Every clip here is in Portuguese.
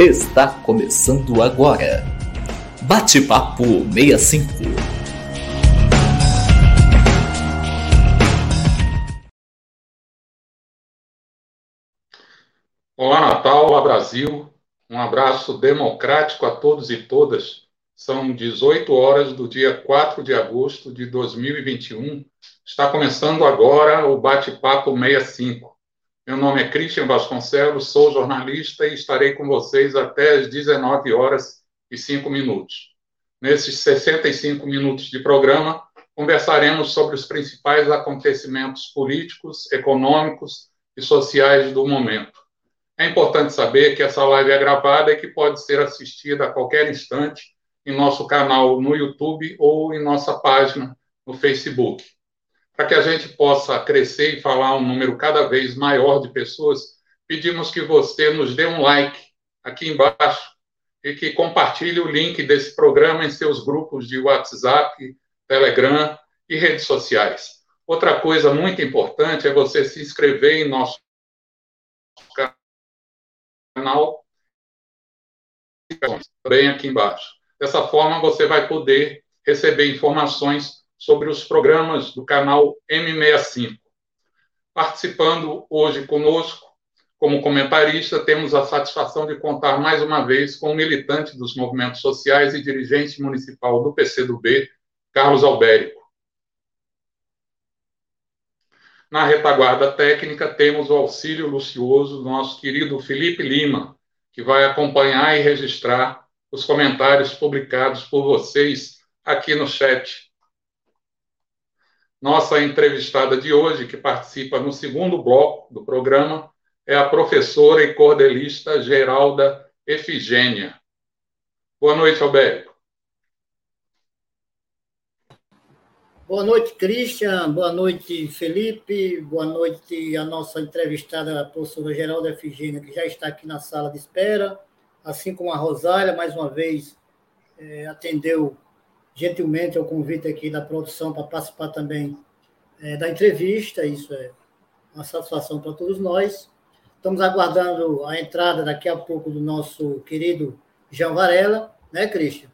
Está começando agora. Bate-papo 65. Olá, Natal, olá, Brasil. Um abraço democrático a todos e todas. São 18 horas do dia 4 de agosto de 2021. Está começando agora o Bate-Papo 65. Meu nome é Christian Vasconcelos, sou jornalista e estarei com vocês até às 19 horas e 5 minutos. Nesses 65 minutos de programa, conversaremos sobre os principais acontecimentos políticos, econômicos e sociais do momento. É importante saber que essa live é gravada e que pode ser assistida a qualquer instante em nosso canal no YouTube ou em nossa página no Facebook. Para que a gente possa crescer e falar um número cada vez maior de pessoas, pedimos que você nos dê um like aqui embaixo e que compartilhe o link desse programa em seus grupos de WhatsApp, Telegram e redes sociais. Outra coisa muito importante é você se inscrever em nosso canal também aqui embaixo. Dessa forma, você vai poder receber informações sobre os programas do canal M65. Participando hoje conosco, como comentarista, temos a satisfação de contar mais uma vez com o militante dos movimentos sociais e dirigente municipal do PCdoB, Carlos Albérico. Na retaguarda técnica, temos o auxílio lucioso do nosso querido Felipe Lima, que vai acompanhar e registrar os comentários publicados por vocês aqui no chat. Nossa entrevistada de hoje, que participa no segundo bloco do programa, é a professora e cordelista Geralda Efigênia. Boa noite, Alberto. Boa noite, Christian. Boa noite, Felipe. Boa noite a nossa entrevistada, a professora Geralda Efigênia, que já está aqui na sala de espera, assim como a Rosália, mais uma vez, é, atendeu gentilmente ao convite aqui da produção para participar também é, da entrevista. Isso é uma satisfação para todos nós. Estamos aguardando a entrada daqui a pouco do nosso querido João Varela, né, Christian?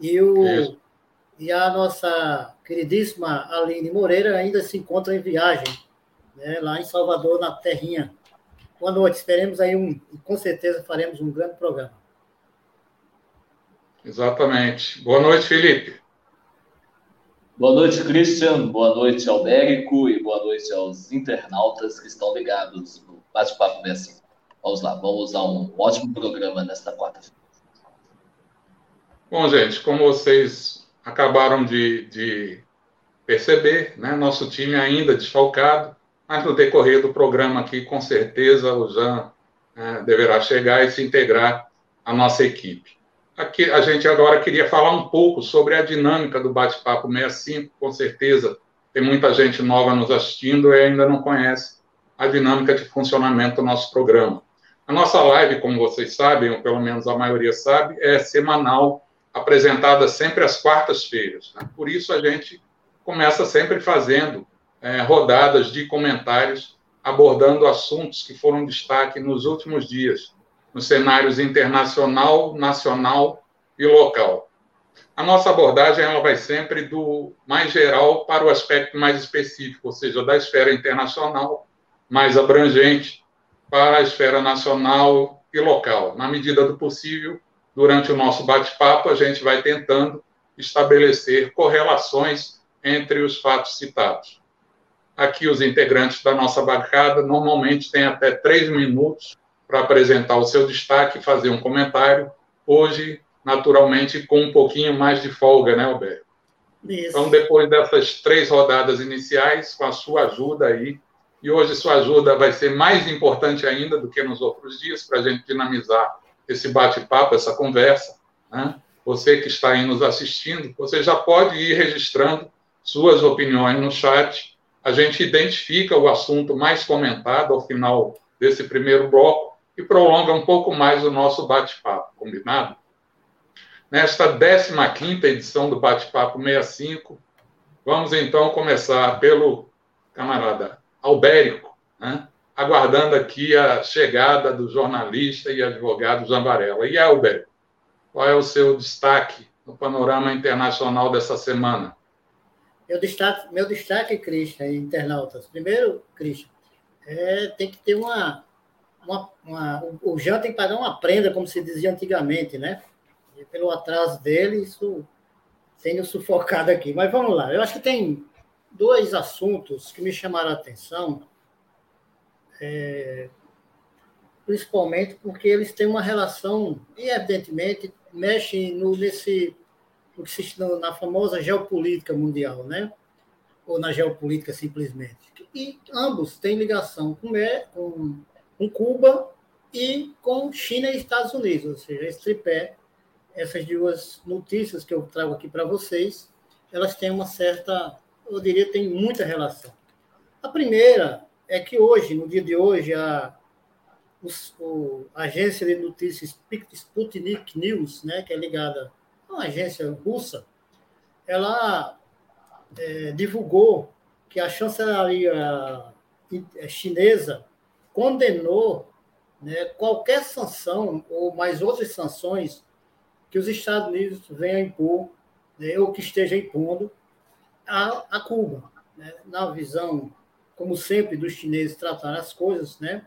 E o e a nossa queridíssima Aline Moreira ainda se encontra em viagem, né, lá em Salvador, na Terrinha. Boa noite, esperemos aí um, e com certeza faremos um grande programa. Exatamente. Boa noite, Felipe. Boa noite, Christian. Boa noite, Albérico. E boa noite aos internautas que estão ligados no Bate-Papo 65. Vamos lá, vamos a um ótimo programa nesta quarta-feira. Bom, gente, como vocês acabaram de, de perceber, né? nosso time ainda desfalcado, mas no decorrer do programa aqui, com certeza, o Jean né, deverá chegar e se integrar à nossa equipe. Aqui, a gente agora queria falar um pouco sobre a dinâmica do Bate-Papo 65, com certeza tem muita gente nova nos assistindo e ainda não conhece a dinâmica de funcionamento do nosso programa. A nossa live, como vocês sabem, ou pelo menos a maioria sabe, é semanal apresentada sempre às quartas-feiras. Né? Por isso a gente começa sempre fazendo é, rodadas de comentários abordando assuntos que foram destaque nos últimos dias, nos cenários internacional, nacional e local. A nossa abordagem ela vai sempre do mais geral para o aspecto mais específico, ou seja, da esfera internacional mais abrangente para a esfera nacional e local. Na medida do possível, durante o nosso bate-papo, a gente vai tentando estabelecer correlações entre os fatos citados. Aqui, os integrantes da nossa bancada normalmente têm até três minutos para apresentar o seu destaque e fazer um comentário. Hoje, naturalmente, com um pouquinho mais de folga, né, Alberto? Isso. Então, depois dessas três rodadas iniciais, com a sua ajuda aí, e hoje sua ajuda vai ser mais importante ainda do que nos outros dias, para a gente dinamizar esse bate-papo, essa conversa. Né? Você que está aí nos assistindo, você já pode ir registrando suas opiniões no chat. A gente identifica o assunto mais comentado ao final desse primeiro bloco e prolonga um pouco mais o nosso bate-papo, combinado? Nesta 15 edição do Bate-Papo 65, vamos então começar pelo camarada Albérico, né? aguardando aqui a chegada do jornalista e advogado Jean Varela. E Elber, qual é o seu destaque no panorama internacional dessa semana? Meu destaque, meu destaque, Christian, internautas. Primeiro, Christian, é, tem que ter uma, uma, uma, O Jean tem que pagar uma prenda, como se dizia antigamente, né? E pelo atraso dele, isso sendo sufocado aqui. Mas vamos lá. Eu acho que tem dois assuntos que me chamaram a atenção, é, principalmente porque eles têm uma relação, e evidentemente mexem no, nesse o que se na famosa geopolítica mundial, né? ou na geopolítica simplesmente. E ambos têm ligação com, com, com Cuba e com China e Estados Unidos, ou seja, esse tripé, essas duas notícias que eu trago aqui para vocês, elas têm uma certa, eu diria, tem muita relação. A primeira é que hoje, no dia de hoje, a, a agência de notícias Sputnik News, né, que é ligada uma agência russa, ela é, divulgou que a chancelaria é, chinesa condenou né, qualquer sanção ou mais outras sanções que os Estados Unidos venham impor né, ou que esteja impondo a, a Cuba. Né, na visão, como sempre, dos chineses tratar as coisas, né,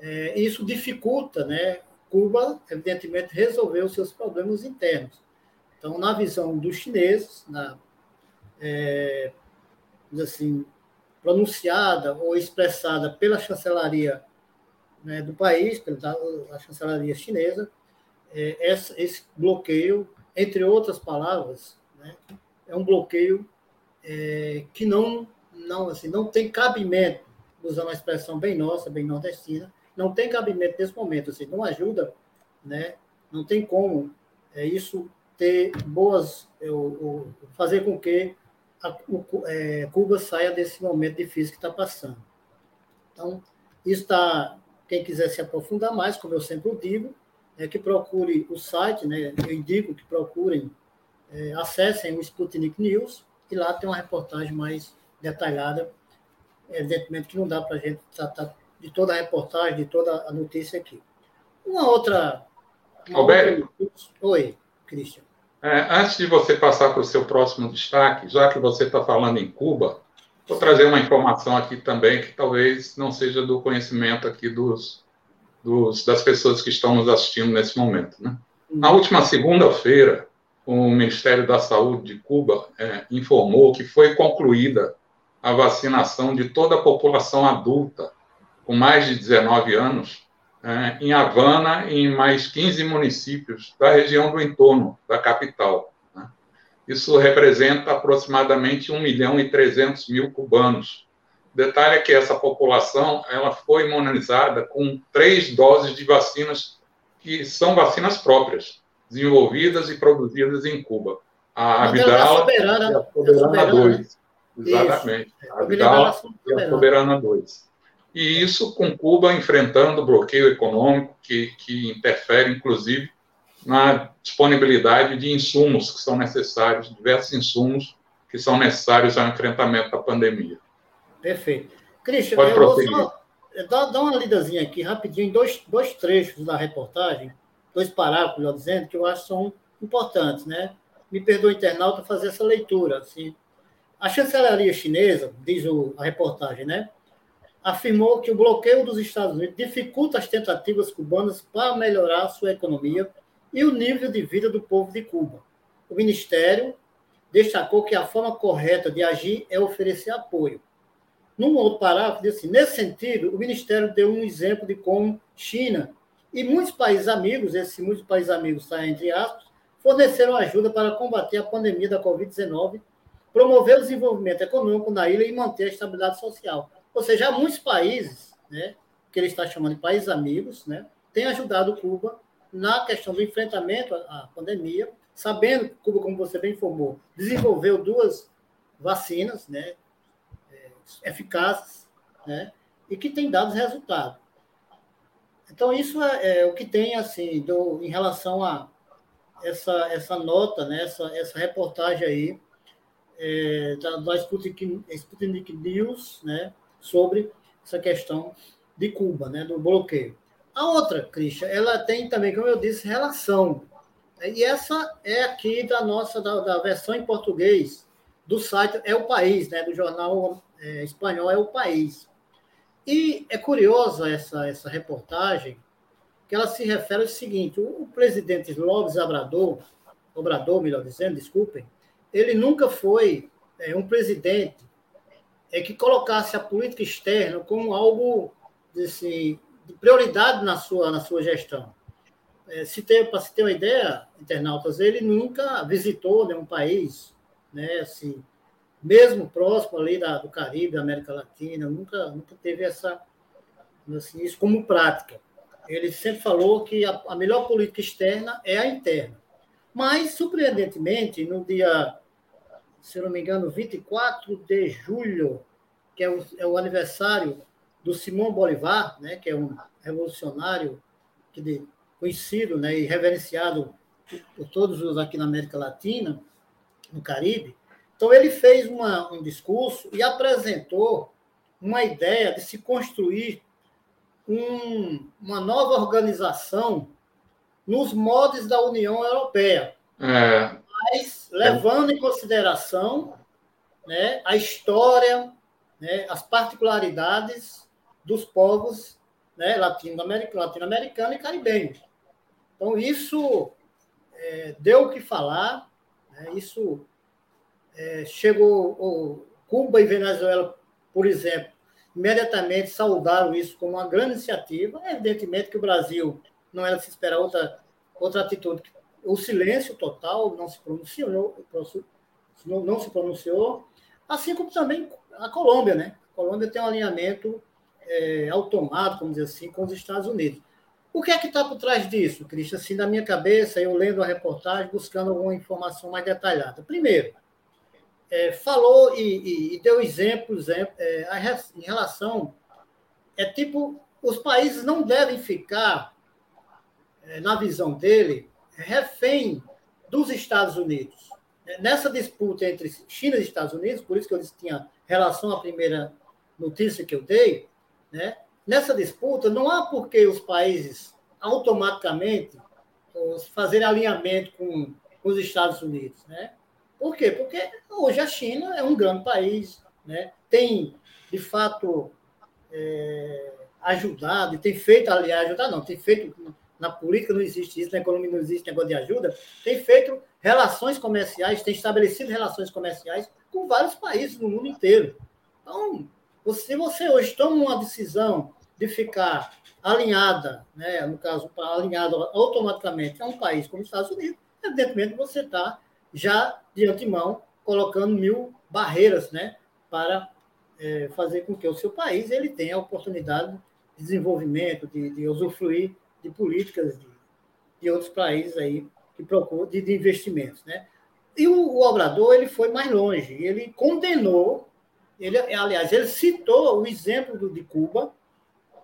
é, isso dificulta né, Cuba, evidentemente, resolver os seus problemas internos. Então, na visão dos chineses, na, é, assim, pronunciada ou expressada pela chancelaria né, do país, pela chancelaria chinesa, é, essa, esse bloqueio, entre outras palavras, né, é um bloqueio é, que não, não, assim, não tem cabimento, usando uma expressão bem nossa, bem nordestina, não tem cabimento nesse momento, assim, não ajuda, né, não tem como é, isso ter boas, eu, eu, fazer com que a, o, é, Cuba saia desse momento difícil que está passando. Então, está, quem quiser se aprofundar mais, como eu sempre digo, é que procure o site, né? Eu indico que procurem, é, acessem o Sputnik News e lá tem uma reportagem mais detalhada. Evidentemente que não dá para a gente tratar de toda a reportagem, de toda a notícia aqui. Uma outra. Uma outra... Oi, Cristian. É, antes de você passar para o seu próximo destaque, já que você está falando em Cuba, vou trazer uma informação aqui também que talvez não seja do conhecimento aqui dos, dos das pessoas que estão nos assistindo nesse momento. Né? Na última segunda-feira, o Ministério da Saúde de Cuba é, informou que foi concluída a vacinação de toda a população adulta com mais de 19 anos é, em Havana e em mais 15 municípios da região do entorno da capital. Né? Isso representa aproximadamente 1 milhão e 300 mil cubanos. Detalhe é que essa população ela foi imunizada com três doses de vacinas que são vacinas próprias, desenvolvidas e produzidas em Cuba. A Abdala e a Soberana 2. Exatamente. A Abdala e a Soberana 2 e isso com Cuba enfrentando o bloqueio econômico que, que interfere, inclusive, na disponibilidade de insumos que são necessários, diversos insumos que são necessários ao enfrentamento da pandemia. Perfeito. Cristian, Pode eu vou só dar, dar uma lidazinha aqui rapidinho em dois, dois trechos da reportagem, dois parágrafos, melhor dizendo, que eu acho que são importantes, né? Me perdoe, internauta, fazer essa leitura. Assim. A chancelaria chinesa, diz o, a reportagem, né? Afirmou que o bloqueio dos Estados Unidos dificulta as tentativas cubanas para melhorar sua economia e o nível de vida do povo de Cuba. O Ministério destacou que a forma correta de agir é oferecer apoio. Num outro parágrafo, disse assim, nesse sentido, o Ministério deu um exemplo de como China e muitos países amigos, esses muitos países amigos está entre aspas, forneceram ajuda para combater a pandemia da Covid-19, promover o desenvolvimento econômico na ilha e manter a estabilidade social. Ou seja, muitos países, né, que ele está chamando de países amigos, né, têm ajudado Cuba na questão do enfrentamento à pandemia, sabendo que Cuba, como você bem informou, desenvolveu duas vacinas né, é, eficazes né, e que têm dado resultado. Então, isso é, é, o que tem assim do, em relação a essa, essa nota, né, essa, essa reportagem aí é, da, da Sputnik, Sputnik News, né, sobre essa questão de Cuba, né, do bloqueio. A outra, Christian, ela tem também, como eu disse, relação. E essa é aqui da nossa, da, da versão em português do site É o País, né, do jornal é, espanhol É o País. E é curiosa essa, essa reportagem, que ela se refere ao seguinte: o, presidente Lopes Obrador, Obrador, melhor dizendo, desculpem, ele nunca foi é, um presidente é, que colocasse a política externa como algo desse, de prioridade na sua, na sua gestão. É, se para se ter uma ideia, internautas, ele nunca visitou nenhum país, né, assim, mesmo próximo ali da, do Caribe, da América Latina, nunca, nunca teve essa, assim, isso como prática. Ele sempre falou que a, a melhor política externa é a interna. Mas, surpreendentemente, no dia, se não me engano, 24 de julho, que é o, é o aniversário do Simão Bolivar, né, que é um revolucionário que de, conhecido né, e reverenciado por, por todos os aqui na América Latina, no Caribe. Então, ele fez uma, um discurso e apresentou uma ideia de se construir um, uma nova organização nos modos da União Europeia. É. Mas levando em consideração né, a história, né, as particularidades dos povos né, latino-americano latino e caribenhos. Então, isso é, deu o que falar, né, isso é, chegou. O, Cuba e Venezuela, por exemplo, imediatamente saudaram isso como uma grande iniciativa. Evidentemente que o Brasil não era se esperar outra, outra atitude. O silêncio total não se pronunciou, não, não se pronunciou, assim como também a Colômbia, né? A Colômbia tem um alinhamento é, automático, vamos dizer assim, com os Estados Unidos. O que é que está por trás disso, Cristian? Assim, na minha cabeça, eu lendo a reportagem, buscando alguma informação mais detalhada. Primeiro, é, falou e, e, e, deu exemplos é, em relação. É tipo, os países não devem ficar é, na visão dele, refém dos Estados Unidos. Nessa disputa entre China e Estados Unidos, por isso que eu disse que tinha relação à primeira notícia que eu dei, né? nessa disputa não há por que os países automaticamente fazerem alinhamento com, os Estados Unidos. Né? Por quê? Porque hoje a China é um grande país, né? tem, de fato, é, ajudado, tem feito, aliás, ajudar não, tem feito na política não existe isso, na economia não existe negócio de ajuda, tem feito relações comerciais, tem estabelecido relações comerciais com vários países no mundo inteiro. Então, se você hoje toma uma decisão de ficar alinhada, né, no caso, alinhada automaticamente a um país como os Estados Unidos, evidentemente você está já de antemão colocando mil barreiras né, para é, fazer com que o seu país ele tenha a oportunidade de desenvolvimento, de, de usufruir de políticas de, de outros países aí que procuram de, de investimentos, né? E o, o Obrador ele foi mais longe, ele condenou, ele, aliás, ele citou o exemplo do, de Cuba,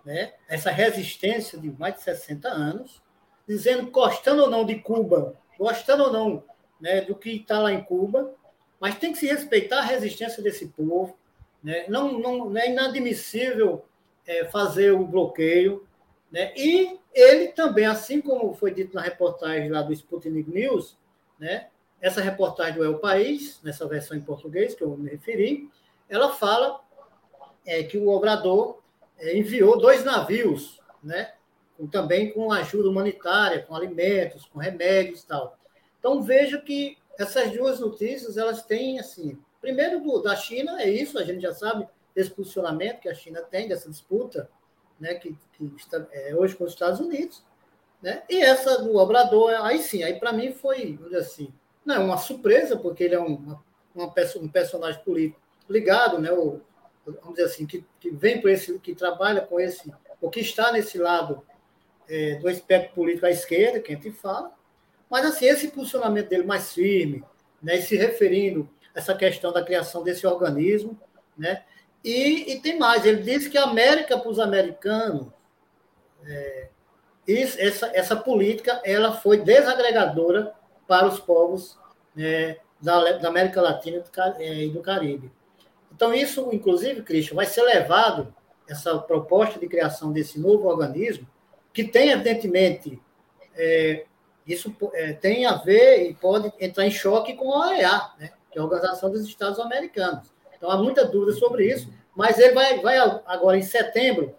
né? Essa resistência de mais de 60 anos, dizendo gostando ou não de Cuba, gostando ou não, né, do que está lá em Cuba, mas tem que se respeitar a resistência desse povo, né? Não, não, é inadmissível é, fazer o bloqueio, né? E ele também, assim como foi dito na reportagem lá do Sputnik News, né? essa reportagem do El País, nessa versão em português que eu me referi, ela fala é, que o Obrador é, enviou dois navios, né? Também com ajuda humanitária, com alimentos, com remédios e tal. Então, veja que essas duas notícias, elas têm, assim, primeiro do, da China, é isso, a gente já sabe desse posicionamento que a China tem, dessa disputa, né, que, que está é, hoje com os Estados Unidos, né? E essa do Obrador, aí sim, aí para mim foi, assim, não é uma surpresa, porque ele é um, uma, um personagem político ligado, né, ou, vamos dizer assim, que, que vem por esse, que trabalha com esse, ou que está nesse lado é, do espectro político à esquerda, que a gente fala, mas assim, esse posicionamento dele mais firme, né, e se referindo a essa questão da criação desse organismo, né, e, e tem mais, ele disse que a América para os americanos, é, isso, essa, essa política ela foi desagregadora para os povos é, da, da, América Latina e do, é, Caribe. Então, isso, inclusive, Cristian, vai ser levado essa proposta de criação desse novo organismo, que tem, evidentemente, é, isso é, tem a ver e pode entrar em choque com a OEA, né, que é a Organização dos Estados Americanos. Então, há muita dúvida sobre isso, mas ele vai, vai agora, em setembro,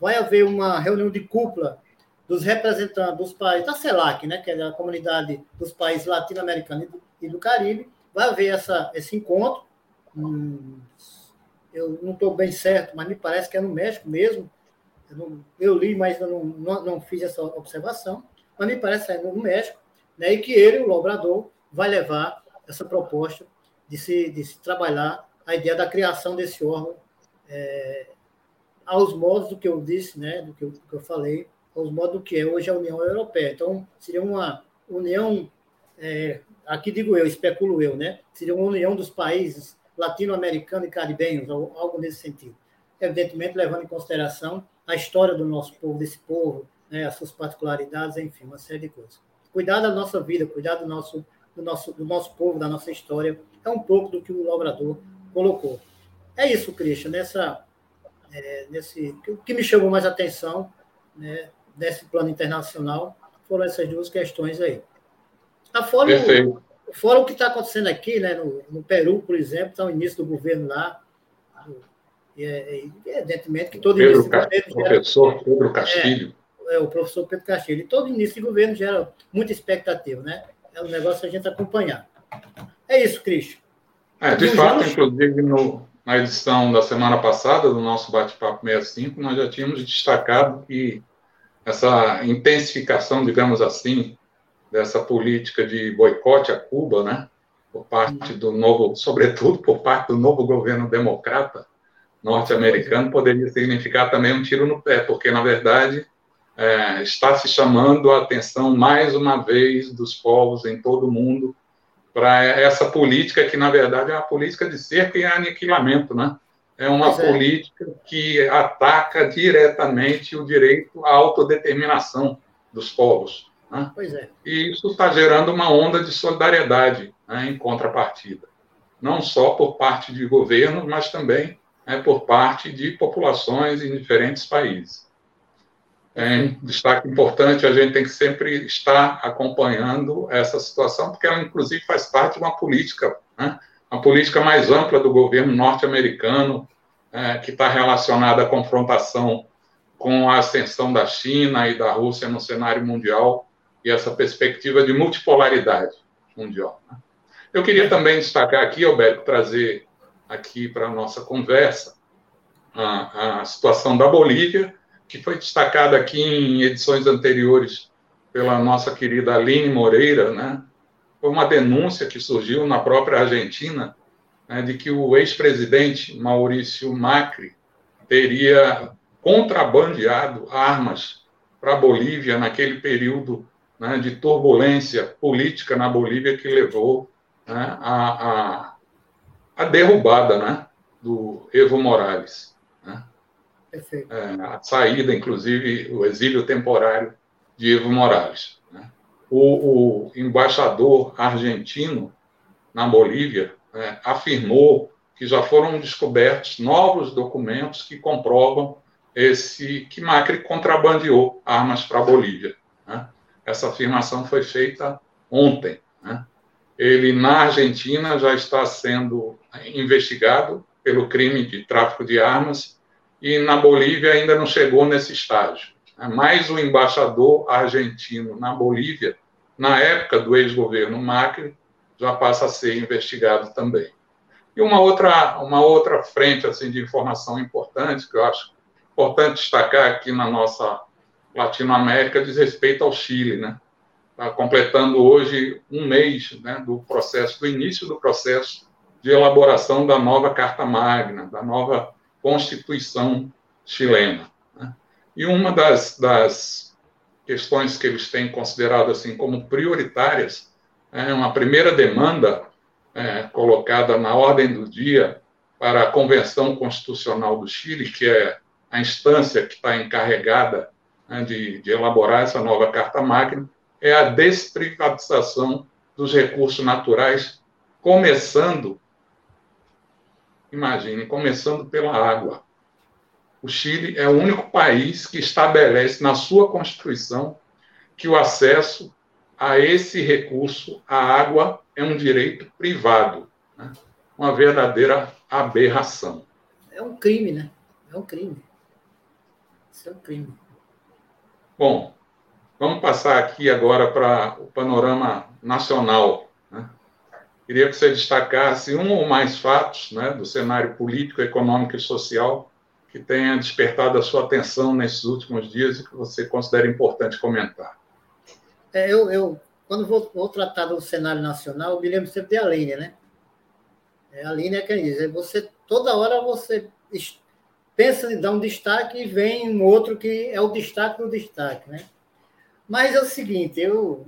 vai haver uma reunião de cúpula dos representantes dos países, da CELAC, né, que é a comunidade dos países latino-americanos e do Caribe, vai haver essa, esse encontro. Hum, eu não estou bem certo, mas me parece que é no México mesmo. Eu, não, eu li, mas eu não, não, não, fiz essa observação. Mas me parece que é no México, né, e que ele, o Lobrador, vai levar essa proposta de se, de se trabalhar a ideia da criação desse órgão é, aos modos do que eu disse, né, do que eu, do que eu falei, aos modos do que é hoje a União Europeia. Então, seria uma união, é, aqui digo eu, especulo eu, né? Seria uma união dos países latino-americanos e caribenhos, algo nesse sentido. Evidentemente, levando em consideração a história do nosso povo, desse povo, né, as suas particularidades, enfim, uma série de coisas. Cuidar da nossa vida, cuidar do nosso, do nosso, do nosso povo, da nossa história, é um pouco do que o Lobrador colocou. É isso, Christian, nessa, é, nesse, o que me chamou mais atenção né, nesse plano internacional foram essas duas questões aí. A fora, o, fora o que está acontecendo aqui, né, no, no Peru, por exemplo, está o início do governo lá, e, é, é, evidentemente que todo Pedro início de governo professor gera, Pedro Castilho. É, é, o professor Pedro Castilho. E todo início de governo gera muita expectativa, né? É um negócio a gente acompanhar. É isso, Cristian. É, de fato, inclusive, no, na edição da semana passada do nosso bate-papo 65, nós já tínhamos destacado que essa intensificação, digamos assim, dessa política de boicote a Cuba, né, por parte do novo, sobretudo por parte do novo governo democrata norte-americano, poderia significar também um tiro no pé, porque na verdade é, está se chamando a atenção mais uma vez dos povos em todo o mundo para essa política que na verdade é uma política de cerca e aniquilamento, né? é uma é. política que ataca diretamente o direito à autodeterminação dos povos. Né? Pois é. E isso está gerando uma onda de solidariedade né, em contrapartida, não só por parte de governos, mas também né, por parte de populações em diferentes países. É destaque importante, a gente tem que sempre estar acompanhando essa situação, porque ela, inclusive, faz parte de uma política né, uma política mais ampla do governo norte-americano, é, que está relacionada à confrontação com a ascensão da China e da Rússia no cenário mundial e essa perspectiva de multipolaridade mundial. Né? Eu queria também destacar aqui, Alberto, trazer aqui para a nossa conversa a, a situação da Bolívia, que foi destacada aqui em edições anteriores pela nossa querida Aline Moreira, né? foi uma denúncia que surgiu na própria Argentina né, de que o ex-presidente Maurício Macri teria contrabandeado armas para a Bolívia naquele período né, de turbulência política na Bolívia que levou né, a, a, a, derrubada né, do Evo Morales. Né? É, a saída, inclusive, o exílio temporário de Evo Morales o, o embaixador argentino na Bolívia né, afirmou que já foram descobertos novos documentos que comprovam esse que Macri contrabandeou armas para a Bolívia. Né? Essa afirmação foi feita ontem. Né? Ele na Argentina já está sendo investigado pelo crime de tráfico de armas e na Bolívia ainda não chegou nesse estágio. Mas o embaixador argentino na Bolívia, na época do ex-governo Macri, já passa a ser investigado também. E uma outra, uma outra frente assim, de informação importante, que eu acho importante destacar aqui na nossa Latinoamérica, diz respeito ao Chile. Né? Está completando hoje um mês né, do processo, do início do processo de elaboração da nova Carta Magna, da nova Constituição chilena. E uma das, das questões que eles têm considerado assim como prioritárias é uma primeira demanda é, colocada na ordem do dia para a Convenção Constitucional do Chile, que é a instância que está encarregada né, de, de elaborar essa nova Carta Magna, é a desprivatização dos recursos naturais, começando, imagine, começando pela água. o Chile é o único país que estabelece na sua Constituição que o acesso a esse recurso, a água, é um direito privado. Né? Uma verdadeira aberração. É um crime, né? É um crime. Isso é um crime. Bom, vamos passar aqui agora para o panorama nacional. Queria que você destacasse um ou mais fatos né, do cenário político, econômico e social que tenha despertado a sua atenção nesses últimos dias e que você considera importante comentar. É, eu, eu, quando vou, vou, tratar do cenário nacional, me lembro sempre de Aline, né? É, a Aline é quem diz, é você, toda hora você pensa em dar um destaque e vem um outro que é o destaque do destaque, né? Mas é o seguinte, eu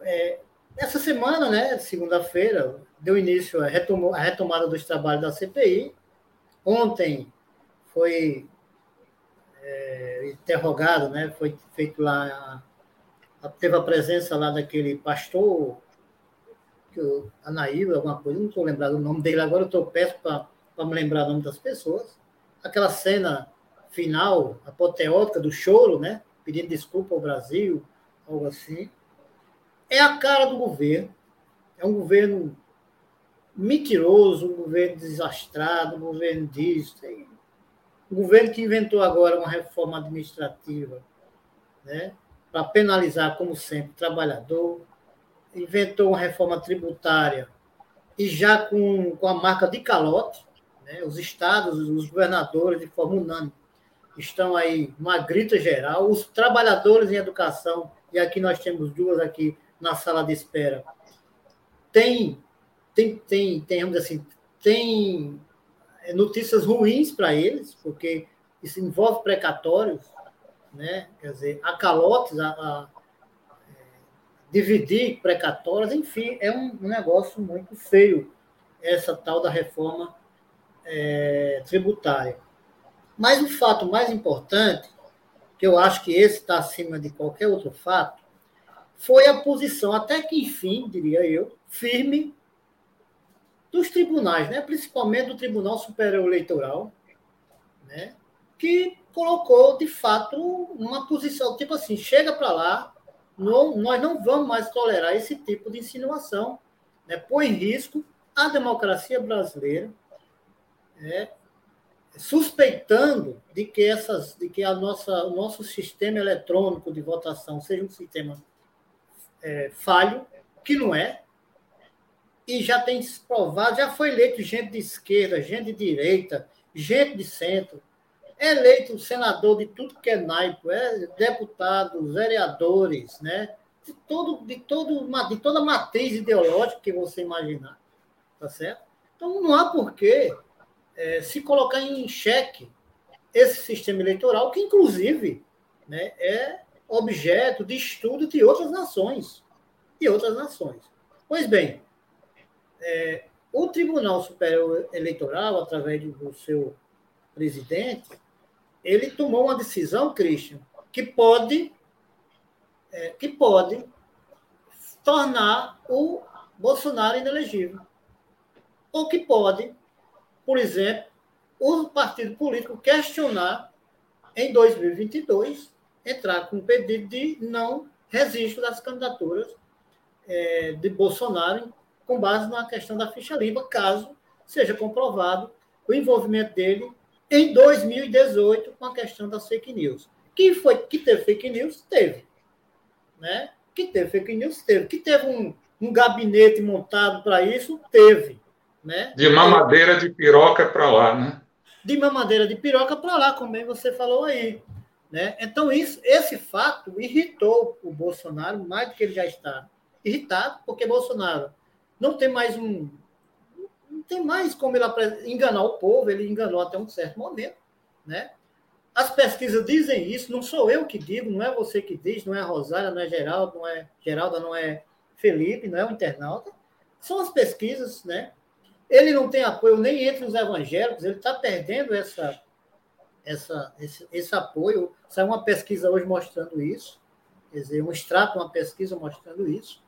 é, essa semana, né, segunda-feira, deu início a, retomou, a retomada dos trabalhos da CPI. Ontem foi é, interrogado, né, foi feito lá, teve a presença lá daquele pastor, que Anaíl, alguma coisa, não estou lembrado o nome dele agora, eu estou perto para me lembrar o nome das pessoas aquela cena final, apoteótica do choro, né? Pedindo desculpa ao Brasil, algo assim. É a cara do governo. É um governo mentiroso, um governo desastrado, um governo disso. Um governo que inventou agora uma reforma administrativa, né? Para penalizar, como sempre, o trabalhador. Inventou uma reforma tributária e já com, com a marca de calote, né? Os estados, os governadores, de forma unânime, estão aí numa grita geral. Os trabalhadores em educação, e aqui nós temos duas aqui na sala de espera, tem, tem, tem, tem assim, tem notícias ruins para eles, porque isso envolve precatórios, né? quer dizer, acalotes, a, a, é, dividir precatórios, enfim, é um, um negócio muito feio essa tal da reforma é, tributária. Mas o fato mais importante, que eu acho que esse está acima de qualquer outro fato, foi a posição, até que enfim, diria eu, firme dos tribunais, né? principalmente do Tribunal Superior Eleitoral, né? que colocou, de fato, uma posição, tipo assim, chega para lá, não, nós não vamos mais tolerar esse tipo de insinuação, né? põe em risco a democracia brasileira, né, suspeitando de que essas, de que a nossa, o nosso sistema eletrônico de votação seja um sistema é, falho, que não é, e já tem provado, já foi eleito gente de esquerda, gente de direita, gente de centro, é eleito senador de tudo que é naipe, é deputados, vereadores, né? De, todo, de, todo, de toda matriz ideológica que você imaginar, tá certo? Então não há porquê é, se colocar em xeque esse sistema eleitoral, que inclusive né, é objeto de estudo de outras nações. De outras nações. Pois bem, é, o Tribunal Superior Eleitoral, através do seu presidente, ele tomou uma decisão, Christian, que pode, é, que pode tornar o Bolsonaro inelegível. Ou que pode por exemplo, o partido político questionar em 2022 entrar com um pedido de não registro das candidaturas é, de Bolsonaro com base na questão da ficha limpa, caso seja comprovado o envolvimento dele em 2018 com a questão das fake news. Que foi que teve fake news? Teve. Né? Que teve fake news? Teve. Que teve um, um gabinete montado para isso? Teve. Né? De mamadeira de piroca para lá, né? De mamadeira de piroca para lá, como bem você falou aí. Né? Então, isso, esse fato irritou o Bolsonaro mais do que ele já está irritado, porque Bolsonaro não tem mais um. Não tem mais como ele enganar o povo, ele enganou até um certo momento. Né? As pesquisas dizem isso, não sou eu que digo, não é você que diz, não é Rosária, não é Geraldo, não é Geralda, não é Felipe, não é o internauta. São as pesquisas, né? Ele não tem apoio nem entre os evangélicos, ele está perdendo essa, essa, esse, esse apoio. Saiu uma pesquisa hoje mostrando isso, quer dizer, um extrato, uma pesquisa mostrando isso.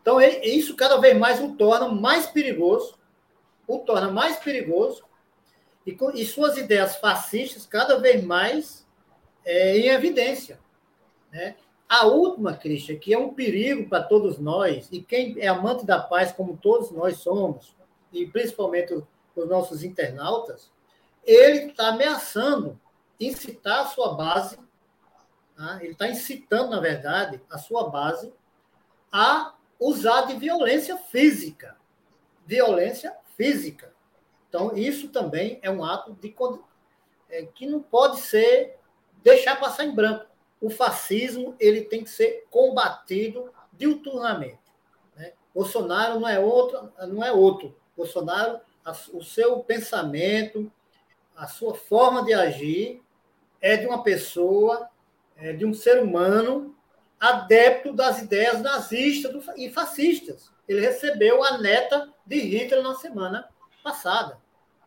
Então, ele, isso cada vez mais o torna mais perigoso, o torna mais perigoso, e, e suas ideias fascistas cada vez mais é, em evidência. Né? A última, Christian, que é um perigo para todos nós, e quem é amante da paz, como todos nós somos, e principalmente os nossos internautas, ele está ameaçando incitar a sua base, tá? ele está incitando, na verdade, a sua base a usar de violência física. Violência física. Então, isso também é um ato de é, que não pode ser deixar passar em branco. O fascismo ele tem que ser combatido diuturnamente. Né? Bolsonaro não é outro, não é outro. Bolsonaro, o seu pensamento, a sua forma de agir é de uma pessoa, é de um ser humano adepto das ideias nazistas e fascistas. Ele recebeu a neta de Hitler na semana passada.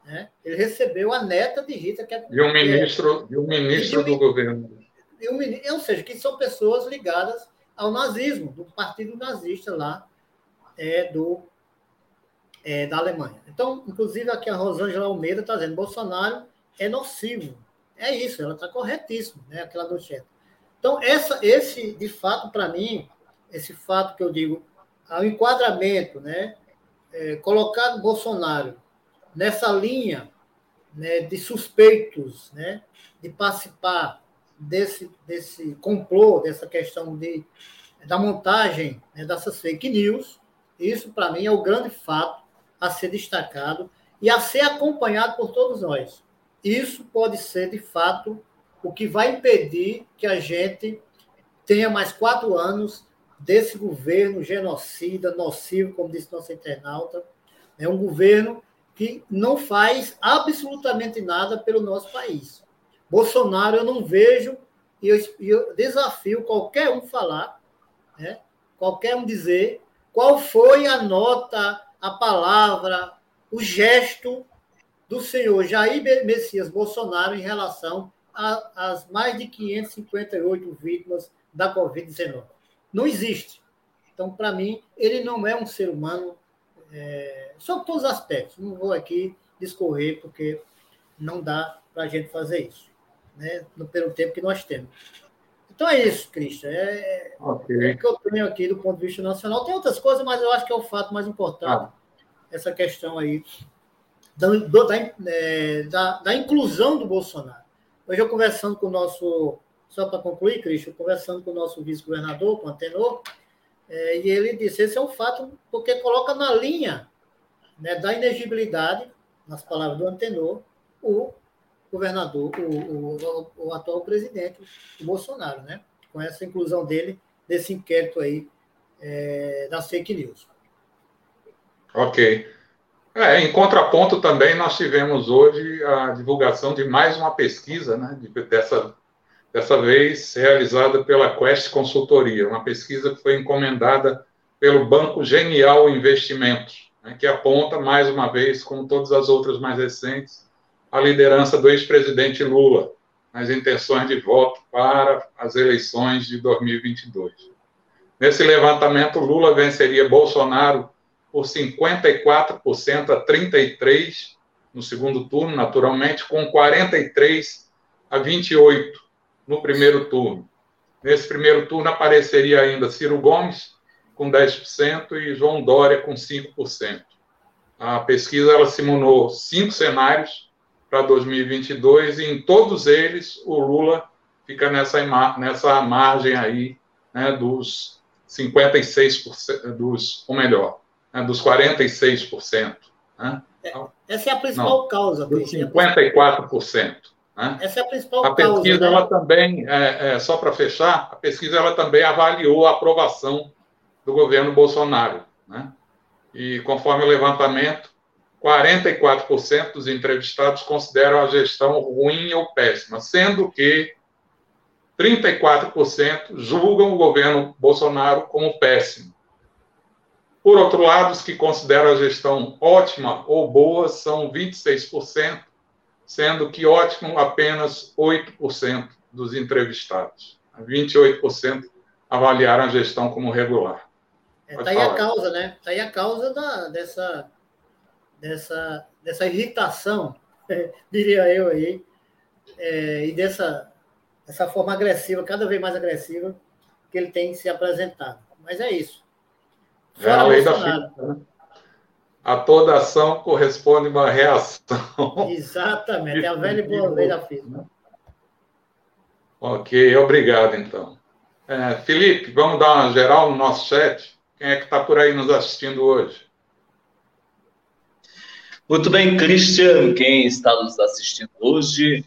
Né? Ele recebeu a neta de Hitler. Que é, e um ministro, e um ministro do governo. E um, ou seja, que são pessoas ligadas ao nazismo, do partido nazista lá é, do, é, da Alemanha. Então, inclusive, aqui a Rosângela Almeida está dizendo Bolsonaro é nocivo. É isso, ela está corretíssima, né? aquela do chat. Então, essa, esse, de fato, para mim, esse fato que eu digo, o enquadramento, né, é, colocar Bolsonaro nessa linha né, de suspeitos, né, de participar desse, desse complô, dessa questão de, da montagem né, dessas fake news, isso, para mim, é o grande fato a ser destacado e a ser acompanhado por todos nós. Isso pode ser, de fato, o que vai impedir que a gente tenha mais quatro anos desse governo genocida, nocivo, como disse nosso internauta. É um governo que não faz absolutamente nada pelo nosso país. Bolsonaro, eu não vejo, e eu, eu, desafio qualquer um falar, né? qualquer um dizer qual foi a nota, a palavra, o gesto do senhor Jair Messias Bolsonaro em relação as mais de 558 vítimas da Covid-19. Não existe. Então, para mim, ele não é um ser humano, é, sob todos os aspectos. Não vou aqui discorrer, porque não dá para a gente fazer isso, né? pelo tempo que nós temos. Então é isso, Cristian. É, okay. é o que eu tenho aqui do ponto de vista nacional. Tem outras coisas, mas eu acho que é o fato mais importante, ah. essa questão aí da, da, é, da, da inclusão do Bolsonaro. Hoje eu conversando com o nosso, só para concluir, Cristian, conversando com o nosso vice-governador, com o Antenor, é, e ele disse, esse é um fato, porque coloca na linha né, da inegibilidade, nas palavras do Antenor, o governador, o, o, o atual presidente, o Bolsonaro, né? Com essa inclusão dele nesse inquérito aí é, das fake news. Ok. É, em contraponto também, nós tivemos hoje a divulgação de mais uma pesquisa, né, dessa, dessa vez realizada pela Quest Consultoria, uma pesquisa que foi encomendada pelo Banco Genial Investimentos, né, que aponta, mais uma vez, como todas as outras mais recentes, a liderança do ex-presidente Lula nas intenções de voto para as eleições de 2022. Nesse levantamento, Lula venceria Bolsonaro por 54% a 33% no segundo turno, naturalmente, com 43% a 28% no primeiro turno. Nesse primeiro turno apareceria ainda Ciro Gomes, com 10%, e João Dória, com 5%. A pesquisa ela simulou cinco cenários para 2022 e em todos eles o Lula fica nessa, nessa margem aí né, dos 56%, dos, ou melhor, né, dos 46%. Né? É, essa é a principal Não, causa. Dos 54%. Né? Essa é a principal a pesquisa, causa. Né? Ela também, é, é, só para fechar, a pesquisa ela também avaliou a aprovação do governo Bolsonaro. Né? E conforme o levantamento, 44% dos entrevistados consideram a gestão ruim ou péssima, sendo que 34% julgam o governo Bolsonaro como péssimo. Por outro lado, os que consideram a gestão ótima ou boa são 26%, sendo que ótimo apenas 8% dos entrevistados. 28% avaliaram a gestão como regular. Está é, aí a causa, né? Está aí a causa da, dessa, dessa, dessa irritação diria eu aí, é, e dessa essa forma agressiva, cada vez mais agressiva, que ele tem se apresentado. Mas é isso. Fora é a lei da física, né? A toda ação corresponde uma reação. Exatamente, é a velha e boa lei da física. Ok, obrigado então. É, Felipe, vamos dar uma geral no nosso chat? Quem é que está por aí nos assistindo hoje? Muito bem, Christian. Quem está nos assistindo hoje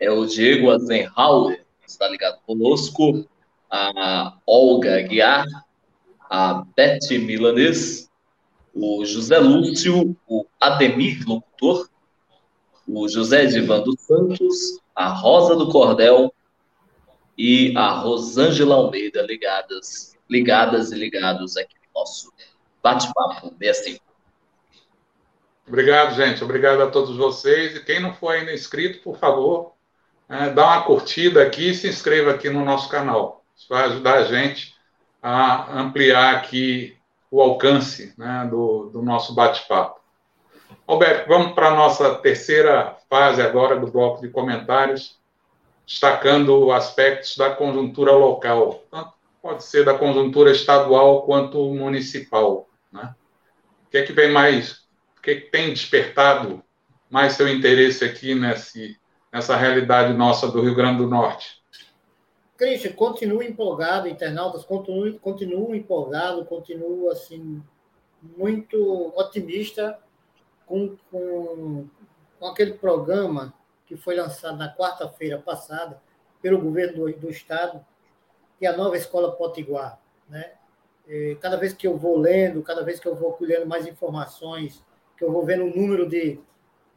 é o Diego Azenhauer, está ligado conosco, a Olga Aguiar, a Beth Milanês, o José Lúcio, o Ademir Locutor, o José Divan dos Santos, a Rosa do Cordel e a Rosângela Almeida ligadas, ligadas e ligados aqui no nosso bate-papo 65. Obrigado, gente. Obrigado a todos vocês. E quem não for ainda inscrito, por favor, é, dá uma curtida aqui e se inscreva aqui no nosso canal. Isso vai ajudar a gente a ampliar aqui o alcance né, do, do nosso bate-papo. Alberto, vamos para a nossa terceira fase agora do bloco de comentários, destacando aspectos da conjuntura local. Tanto pode ser da conjuntura estadual quanto municipal. Né? O que é que vem mais, que, tem despertado mais seu interesse aqui nesse, nessa realidade nossa do Rio Grande do Norte? Christian, continua empolgado, internautas, continua, continua empolgado, continua assim, muito otimista com, com, com aquele programa que foi lançado na quarta-feira passada pelo governo do, do estado, que é a nova escola Potiguar. Né? Cada vez que eu vou lendo, cada vez que eu vou colhendo mais informações, que eu vou vendo o número de,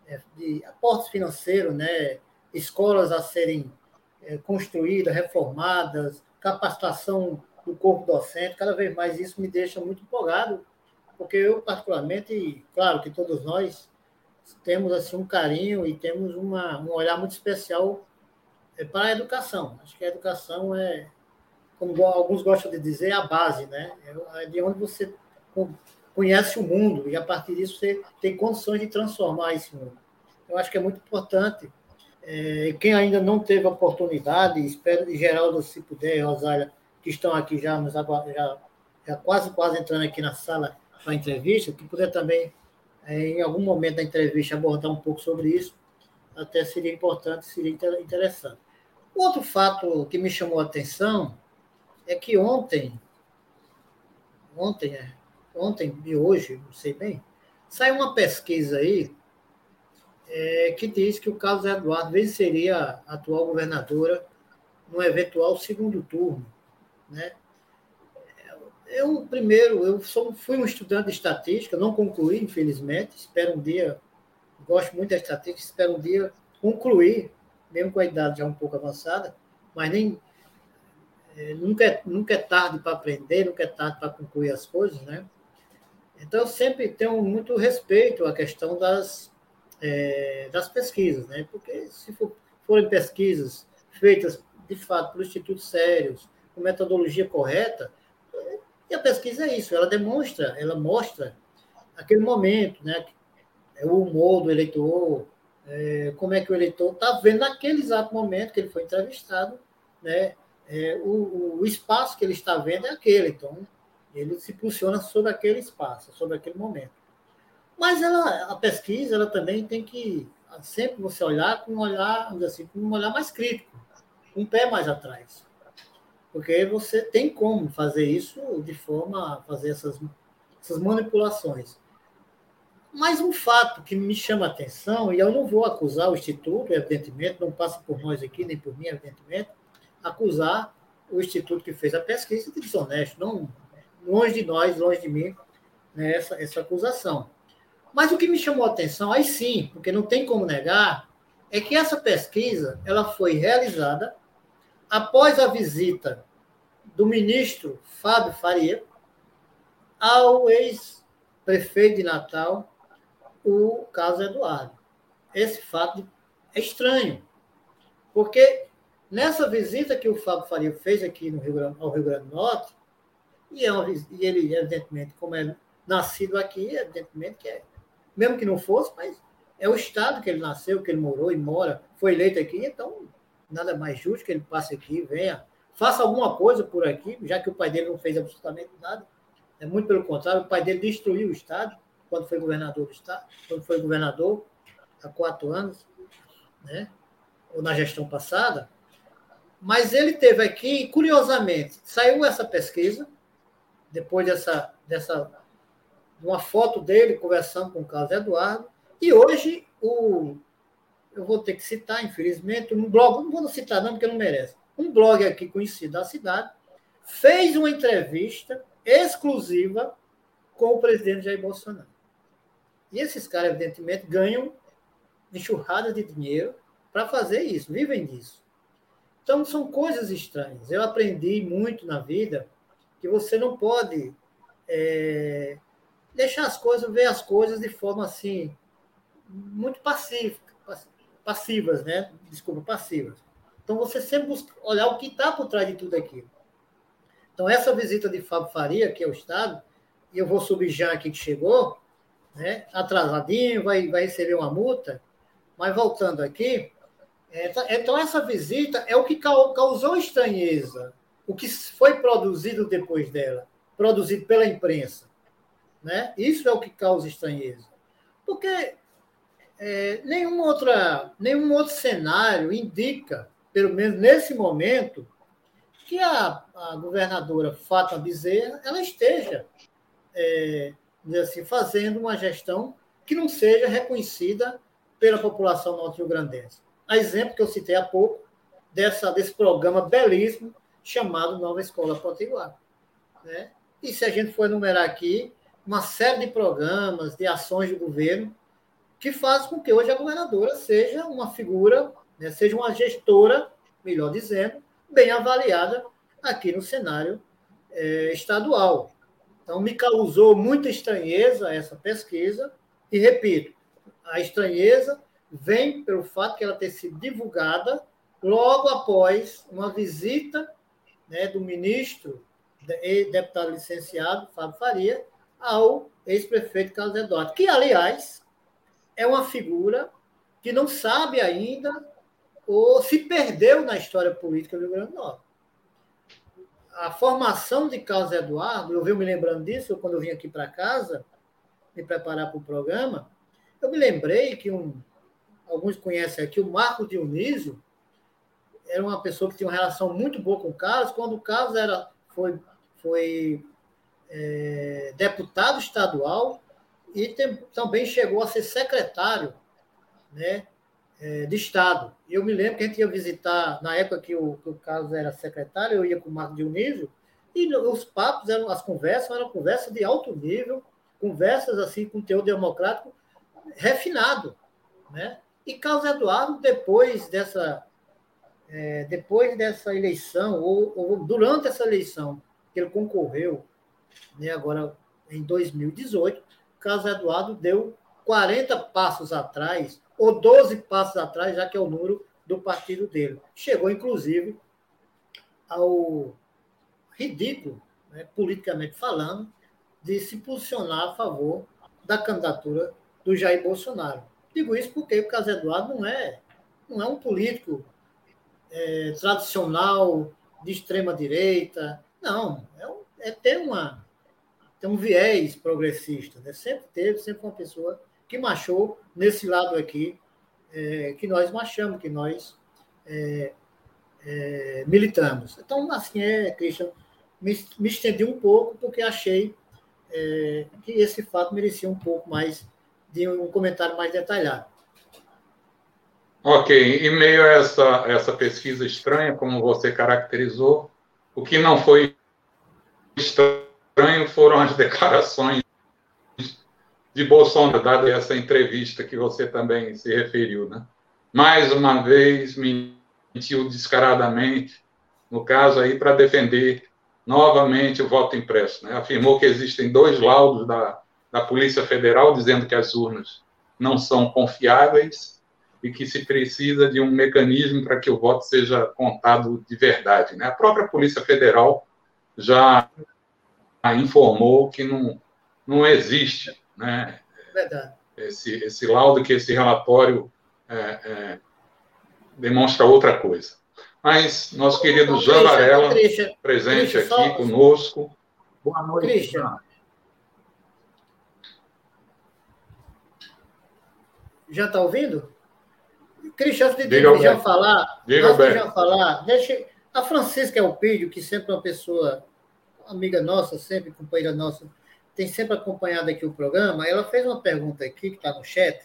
é, de aportes financeiros, né? escolas a serem é, construídas, reformadas, capacitação do corpo docente, cada vez mais isso me deixa muito empolgado, porque eu, particularmente, claro que todos nós temos assim um carinho e temos uma, um olhar muito especial é, para a educação. Acho que a educação é, como alguns gostam de dizer, a base, né? É de onde você conhece o mundo e a partir disso você tem condições de transformar esse mundo. Eu acho que é muito importante é, quem ainda não teve oportunidade, espero de Geraldo, se puder, Rosália, que estão aqui já, nos, já, já quase, quase entrando aqui na sala para a entrevista, que puder também, é, em algum momento da entrevista, abordar um pouco sobre isso, até seria importante, seria interessante. Outro fato que me chamou a atenção é que ontem, ontem, é, ontem e hoje, não sei bem, saiu uma pesquisa aí é, que diz que o Carlos Eduardo venceria a atual governadora no eventual segundo turno. Né? Eu, primeiro, eu sou, fui um estudante de estatística, não concluí, infelizmente, espero um dia, gosto muito da estatística, espero um dia concluir, mesmo com a idade já um pouco avançada, mas nem é, nunca, é, nunca é tarde para aprender, nunca é tarde para concluir as coisas, né? Então, eu sempre tenho muito respeito à questão das é, das pesquisas, né? Porque se for, forem pesquisas feitas de fato por institutos sérios, com metodologia correta, e a pesquisa é isso, ela demonstra, ela mostra aquele momento, né? O humor do eleitor, é, como é que o eleitor está vendo naquele exato momento que ele foi entrevistado, né? É, o, o, espaço que ele está vendo é aquele, então ele se posiciona sobre aquele espaço, sobre aquele momento. Mas ela, a pesquisa ela também tem que sempre você olhar com um olhar, assim, com um olhar mais crítico, um pé mais atrás. Porque você tem como fazer isso de forma fazer essas, essas manipulações. Mas um fato que me chama a atenção, e eu não vou acusar o Instituto, evidentemente, não passa por nós aqui, nem por mim, evidentemente, acusar o Instituto que fez a pesquisa de desonesto. Não, longe de nós, longe de mim, né, essa, essa acusação. Mas o que me chamou a atenção, aí sim, porque não tem como negar, é que essa pesquisa ela foi realizada após a visita do ministro Fábio Faria ao ex-prefeito de Natal, o Carlos Eduardo. Esse fato é estranho, porque nessa visita que o Fábio Faria fez aqui no Rio Grande, ao Rio Grande do Norte, e, uma, e ele, evidentemente, como é nascido aqui, evidentemente que é mesmo que não fosse, mas É o estado que ele nasceu, que ele morou e mora, foi eleito aqui, então nada mais justo que ele passe aqui, venha, faça alguma coisa por aqui, já que o pai dele não fez absolutamente nada. É muito pelo contrário, o pai dele destruiu o estado quando foi governador do estado, quando foi governador há quatro anos, né? Ou na gestão passada. Mas ele teve aqui, curiosamente, saiu essa pesquisa depois dessa dessa uma foto dele conversando com o Carlos Eduardo e hoje o eu vou ter que citar, infelizmente, um blog, não vou citar não, porque não merece. Um blog aqui conhecido da cidade fez uma entrevista exclusiva com o presidente Jair Bolsonaro. E esses caras, evidentemente, ganham enxurrada de dinheiro para fazer isso, vivem disso. Então, são coisas estranhas. Eu aprendi muito na vida que você não pode é, deixar as coisas, ver as coisas de forma assim, muito pacífica passivas, né? Desculpa, passivas. Então você sempre busca olhar o que está por trás de tudo aquilo. Então essa visita de Fábio Faria, que é o Estado, e eu vou subir já aqui que chegou, né? Atrasadinho, vai, vai receber uma multa, mas voltando aqui, é, tá, então essa visita é o que causou estranheza, o que foi produzido depois dela, produzido pela imprensa, né? Isso é o que causa estranheza, porque é, nenhum, outra, nenhum outro cenário indica, pelo menos nesse momento, que a, a governadora Fátima Bezerra ela esteja é, assim, fazendo uma gestão que não seja reconhecida pela população norte-rio-grandense. A exemplo que eu citei há pouco, dessa, desse programa belíssimo chamado Nova Escola Potiguar. Né? E se a gente for enumerar aqui, uma série de programas, de ações do governo que faz com que hoje a governadora seja uma figura, né, seja uma gestora, melhor dizendo, bem avaliada aqui no cenário é, estadual. Então, me causou muita estranheza essa pesquisa, e repito, a estranheza vem pelo fato de ela ter sido divulgada logo após uma visita né, do ministro e deputado licenciado Fábio Faria ao ex-prefeito Carlos Eduardo, que, aliás, é uma figura que não sabe ainda ou se perdeu na história política do Rio Grande do Norte. A formação de Carlos Eduardo, eu venho me lembrando disso quando eu vim aqui para casa, me preparar para o programa, eu me lembrei que um, alguns conhecem aqui, o Marco Dionísio, era uma pessoa que tinha uma relação muito boa com o Carlos, quando o Carlos era, foi, foi é, deputado estadual e tem, também chegou a ser secretário né, é, de Estado. Eu me lembro que a gente ia visitar, na época que o, que o Carlos era secretário, eu ia com o Marco Dionísio, e os papos, eram, as conversas eram conversas de alto nível, conversas assim com teor democrático refinado. Né? E Carlos Eduardo, depois dessa, é, depois dessa eleição, ou, ou, durante essa eleição, que ele concorreu, né, agora em 2018, Carlos Eduardo deu 40 passos atrás, ou 12 passos atrás, já que é o número do partido dele. Chegou, inclusive, ao ridículo, né, politicamente falando, de se posicionar a favor da candidatura do Jair Bolsonaro. Digo isso porque o Carlos Eduardo não é, não é um político é, tradicional de extrema direita, não, é, um, é ter uma tem um viés progressista, né? sempre teve, sempre uma pessoa que marchou nesse lado aqui, é, que nós marchamos, que nós é, é, militamos. Então, assim, é, Christian, me, me estendi um pouco porque achei é, que esse fato merecia um pouco mais de um comentário mais detalhado. Ok, em meio a essa, essa pesquisa estranha, como você caracterizou, o que não foi estranho foram as declarações de Bolsonaro, dada essa entrevista que você também se referiu. Né? Mais uma vez, mentiu descaradamente, no caso aí, para defender novamente o voto impresso. Né? Afirmou que existem dois laudos da, da Polícia Federal dizendo que as urnas não são confiáveis e que se precisa de um mecanismo para que o voto seja contado de verdade. Né? A própria Polícia Federal já informou que não, não existe né, esse, esse laudo, que esse relatório é, é, demonstra outra coisa. Mas nosso querido Jean Varela, presente aqui só... conosco. Boa noite. Christian. Já está ouvindo? Cristian, antes de já falar, antes já falar, deixa, a Francisca Elpidio, que sempre é uma pessoa, amiga nossa, sempre companheira nossa, tem sempre acompanhado aqui o programa, ela fez uma pergunta aqui, que está no chat,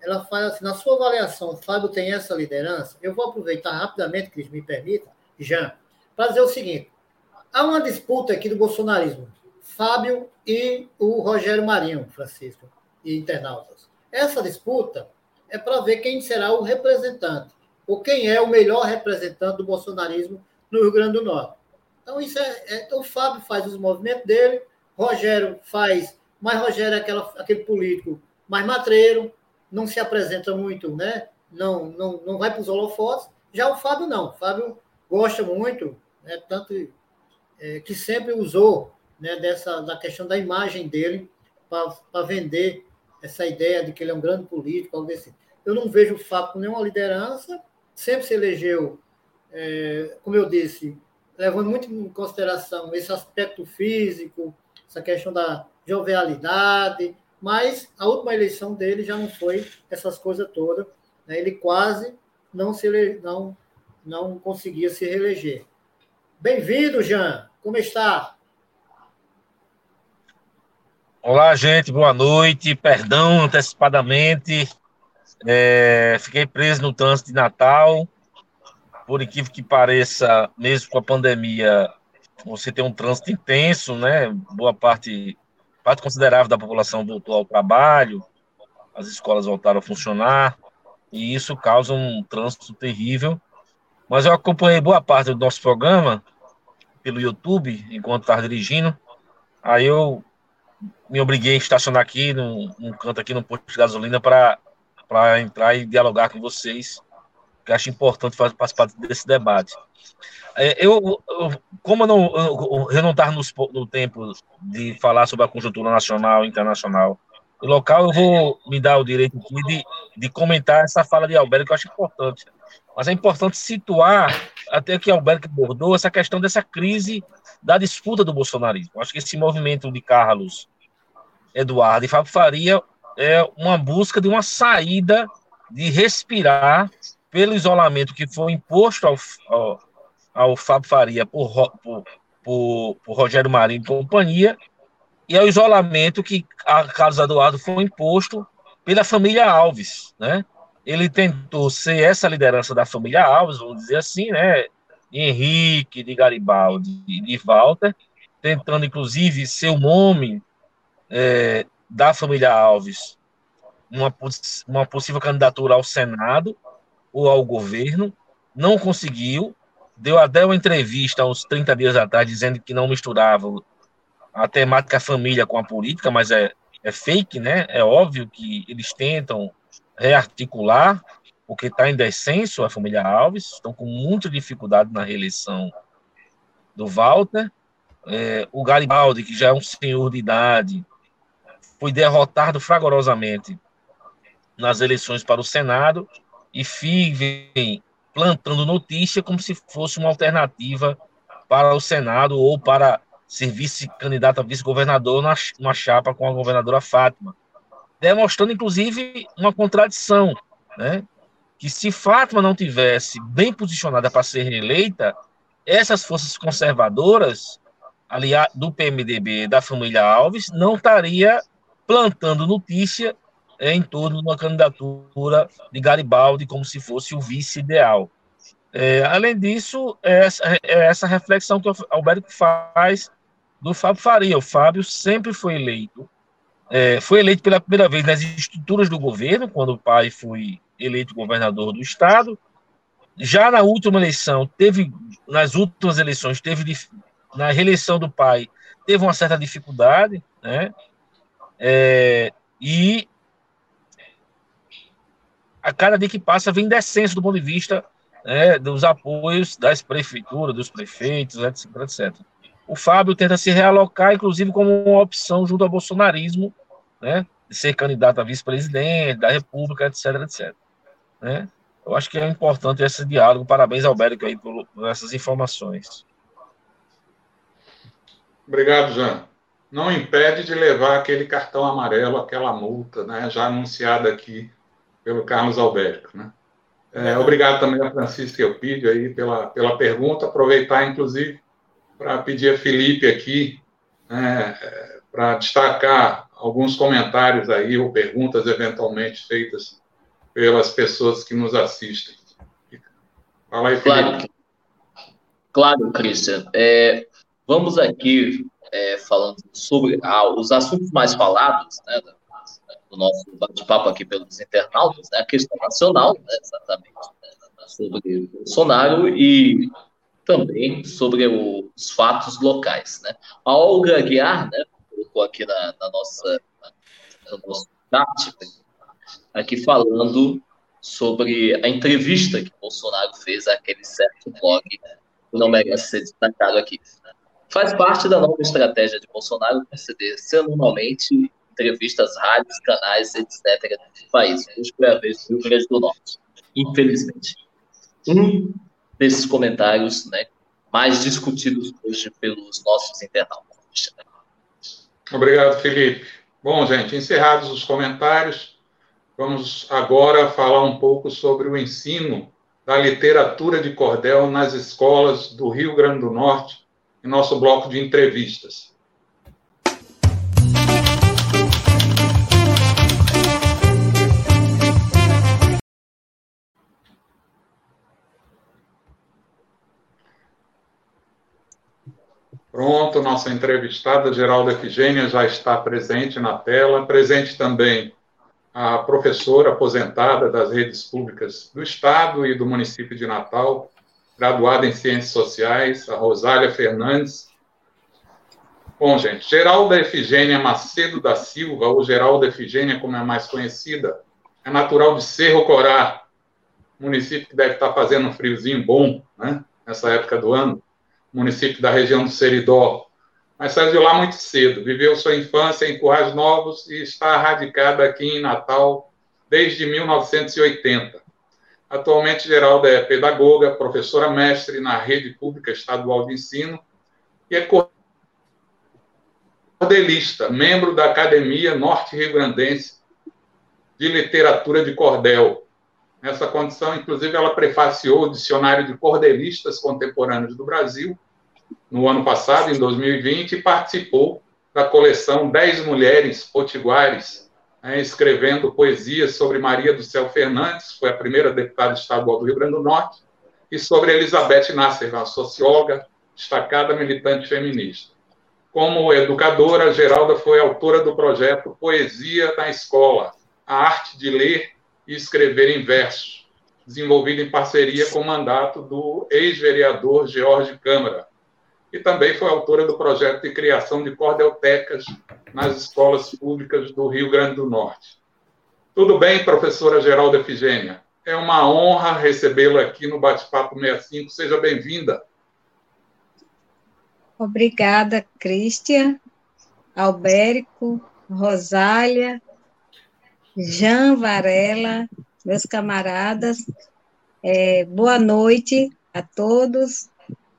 ela fala assim, na sua avaliação, o Fábio tem essa liderança? Eu vou aproveitar rapidamente, Cris, me permita, já, para dizer o seguinte, há uma disputa aqui do bolsonarismo, Fábio e o Rogério Marinho, Francisco, e internautas. Essa disputa é para ver quem será o representante, ou quem é o melhor representante do bolsonarismo no Rio Grande do Norte. Então, isso é, é então, o Fábio faz os movimentos dele, Rogério faz, mas Rogério é aquela, aquele político mais matreiro, não se apresenta muito, né? não, não, não vai para os holofotes. Já o Fábio não, o Fábio gosta muito, né? tanto é, que sempre usou né, dessa, da questão da imagem dele para vender essa ideia de que ele é um grande político, algo desse. Eu não vejo o Fábio com nenhuma liderança, sempre se elegeu, é, como eu disse, levando muito em consideração esse aspecto físico, essa questão da jovialidade, mas a última eleição dele já não foi essas coisas todas. Né? Ele quase não, se ele, não, não conseguia se reeleger. Bem-vindo, Jean. Como está? Olá, gente, boa noite. Perdão antecipadamente. É, fiquei preso no trânsito de Natal. Por incrível que pareça, mesmo com a pandemia, você tem um trânsito intenso, né? Boa parte, parte considerável da população voltou ao trabalho, as escolas voltaram a funcionar, e isso causa um trânsito terrível. Mas eu acompanhei boa parte do nosso programa pelo YouTube, enquanto estava dirigindo. Aí eu me obriguei a estacionar aqui num, num canto aqui no posto de gasolina para entrar e dialogar com vocês, que acho importante participar desse debate. É, eu, eu, como eu não, eu, não estava no, tempo de falar sobre a conjuntura nacional internacional e local, eu vou me dar o direito de, de comentar essa fala de Alberto, que eu acho importante. Mas é importante situar, até que Alberto abordou, essa questão dessa crise da disputa do bolsonarismo. Acho que esse movimento de Carlos Eduardo e Fábio Faria é uma busca de uma saída de respirar pelo isolamento que foi imposto ao, ao, ao Fábio Faria por, por, por, por Rogério Marinho e companhia, e ao isolamento que a Carlos Eduardo foi imposto pela família Alves, né? Ele tentou ser essa liderança da família Alves, vamos dizer assim, né? De Henrique, de Garibaldi, de Walter, tentando inclusive ser o nome é, da família Alves, uma, uma possível candidatura ao Senado ou ao governo, não conseguiu, deu até uma entrevista uns 30 dias atrás dizendo que não misturava a temática família com a política, mas é, é fake, né? É óbvio que eles tentam rearticular porque está em descenso a família Alves, estão com muita dificuldade na reeleição do Walter. É, o Garibaldi, que já é um senhor de idade, foi derrotado fragorosamente nas eleições para o Senado e vivem plantando notícia como se fosse uma alternativa para o Senado ou para ser vice-candidato a vice-governador numa chapa com a governadora Fátima, demonstrando inclusive uma contradição, né? Que se Fátima não tivesse bem posicionada para ser reeleita, essas forças conservadoras, aliás, do PMDB, da família Alves, não estaria plantando notícia em torno de uma candidatura de Garibaldi como se fosse o vice ideal. É, além disso, é essa, é essa reflexão que o Alberto faz do Fábio Faria. O Fábio sempre foi eleito, é, foi eleito pela primeira vez nas estruturas do governo, quando o pai foi eleito governador do estado. Já na última eleição, teve, nas últimas eleições, teve na reeleição do pai, teve uma certa dificuldade, né? É, e a cada dia que passa vem descenso do ponto de vista né, dos apoios das prefeituras, dos prefeitos, etc, etc. O Fábio tenta se realocar, inclusive, como uma opção junto ao bolsonarismo, né? de ser candidato a vice-presidente da República, etc, etc. Né? Eu acho que é importante esse diálogo. Parabéns, Alberto, aí por, por essas informações. Obrigado, Jean. Não impede de levar aquele cartão amarelo, aquela multa, né, já anunciada aqui pelo Carlos Alberto. Né? É, obrigado também a Francisca Elpidio aí pela, pela pergunta. Aproveitar, inclusive, para pedir a Felipe aqui né, para destacar alguns comentários aí ou perguntas eventualmente feitas pelas pessoas que nos assistem. Fala aí. Claro, claro Christian. É, vamos aqui é, falando sobre ah, os assuntos mais falados né, do nosso bate-papo aqui pelos internautas, né, a questão nacional, né, exatamente, né, sobre Bolsonaro e também sobre o, os fatos locais. Né. A Olga Aguiar né, colocou aqui na, na nossa, no nosso chat, aqui falando sobre a entrevista que Bolsonaro fez àquele certo blog que não merece ser destacado aqui. Faz parte da nova estratégia de Bolsonaro conceder semanalmente entrevistas, rádios, canais, etc. do país. Hoje foi a vez do Rio Grande do Norte, infelizmente. Um desses comentários né, mais discutidos hoje pelos nossos internautas. Obrigado, Felipe. Bom, gente, encerrados os comentários, vamos agora falar um pouco sobre o ensino da literatura de cordel nas escolas do Rio Grande do Norte, em nosso bloco de entrevistas. Pronto, nossa entrevistada Geralda Efigênia já está presente na tela. Presente também a professora aposentada das redes públicas do Estado e do município de Natal, graduada em Ciências Sociais, a Rosália Fernandes. Bom, gente, Geralda Efigênia Macedo da Silva, ou Geralda Efigênia, como é mais conhecida, é natural de Cerro Corá, município que deve estar fazendo um friozinho bom, né, nessa época do ano município da região do Seridó, mas saiu de lá muito cedo. Viveu sua infância em Currais Novos e está radicada aqui em Natal desde 1980. Atualmente, Geralda é pedagoga, professora mestre na rede pública estadual de ensino e é cordelista, membro da Academia Norte Rio Grandense de Literatura de Cordel. Nessa condição, inclusive, ela prefaciou o Dicionário de Cordelistas Contemporâneos do Brasil no ano passado, em 2020, e participou da coleção Dez Mulheres Potiguares, né, escrevendo poesias sobre Maria do Céu Fernandes, foi a primeira deputada estadual do Rio Grande do Norte, e sobre Elizabeth Nasser, uma socióloga destacada militante feminista. Como educadora, Geralda foi autora do projeto Poesia na Escola, a arte de ler e escrever em versos, desenvolvido em parceria com o mandato do ex-vereador George Câmara, e também foi autora do projeto de criação de cordeltecas nas escolas públicas do Rio Grande do Norte. Tudo bem, professora Geralda Efigênia? É uma honra recebê-la aqui no Bate-Papo 65. Seja bem-vinda. Obrigada, Cristian, Albérico, Rosália, Jean Varela, meus camaradas. É, boa noite a todos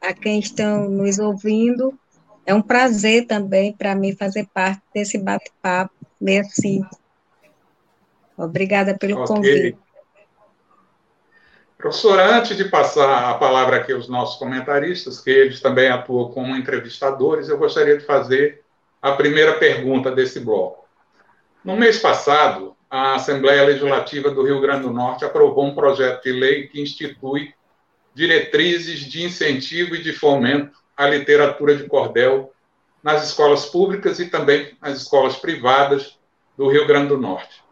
a quem estão nos ouvindo. É um prazer também para mim fazer parte desse bate-papo 65. Obrigada pelo okay. convite. Professora, antes de passar a palavra aqui aos nossos comentaristas, que eles também atuam como entrevistadores, eu gostaria de fazer a primeira pergunta desse bloco. No mês passado, a Assembleia Legislativa do Rio Grande do Norte aprovou um projeto de lei que institui diretrizes de incentivo e de fomento à literatura de cordel nas escolas públicas e também nas escolas privadas do Rio Grande do Norte.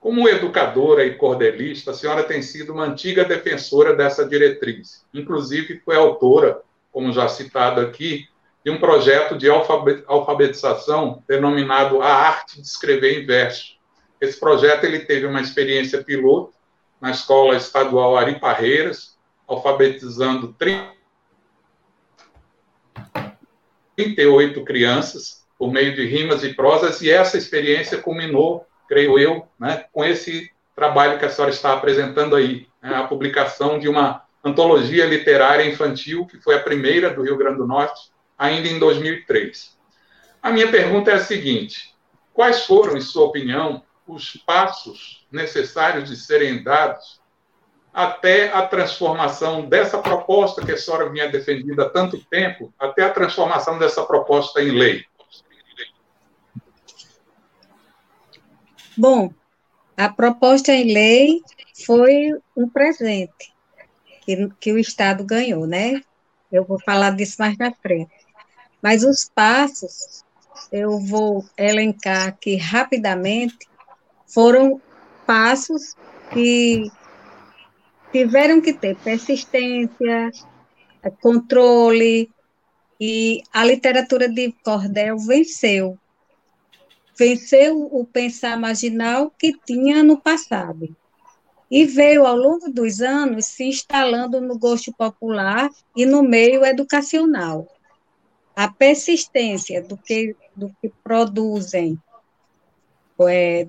Como educadora e cordelista, a senhora tem sido uma antiga defensora dessa diretriz. Inclusive, foi autora, como já citado aqui, de um projeto de alfabetização denominado A Arte de Escrever em Verso. Esse projeto ele teve uma experiência piloto na Escola Estadual Ari Parreiras, alfabetizando 38 crianças, por meio de rimas e prosas, e essa experiência culminou, creio eu, né, com esse trabalho que a senhora está apresentando aí, né, a publicação de uma antologia literária infantil, que foi a primeira do Rio Grande do Norte, ainda em 2003. A minha pergunta é a seguinte: quais foram, em sua opinião, os passos necessários de serem dados até a transformação dessa proposta que a senhora vinha defendendo há tanto tempo, até a transformação dessa proposta em lei? Bom, a proposta em lei foi um presente que, que o Estado ganhou, né? Eu vou falar disso mais na frente. Mas os passos, eu vou elencar aqui rapidamente, foram passos que tiveram que ter persistência, controle, e a literatura de cordel venceu venceu o pensar marginal que tinha no passado. E veio, ao longo dos anos, se instalando no gosto popular e no meio educacional. A persistência do que, do que produzem, é,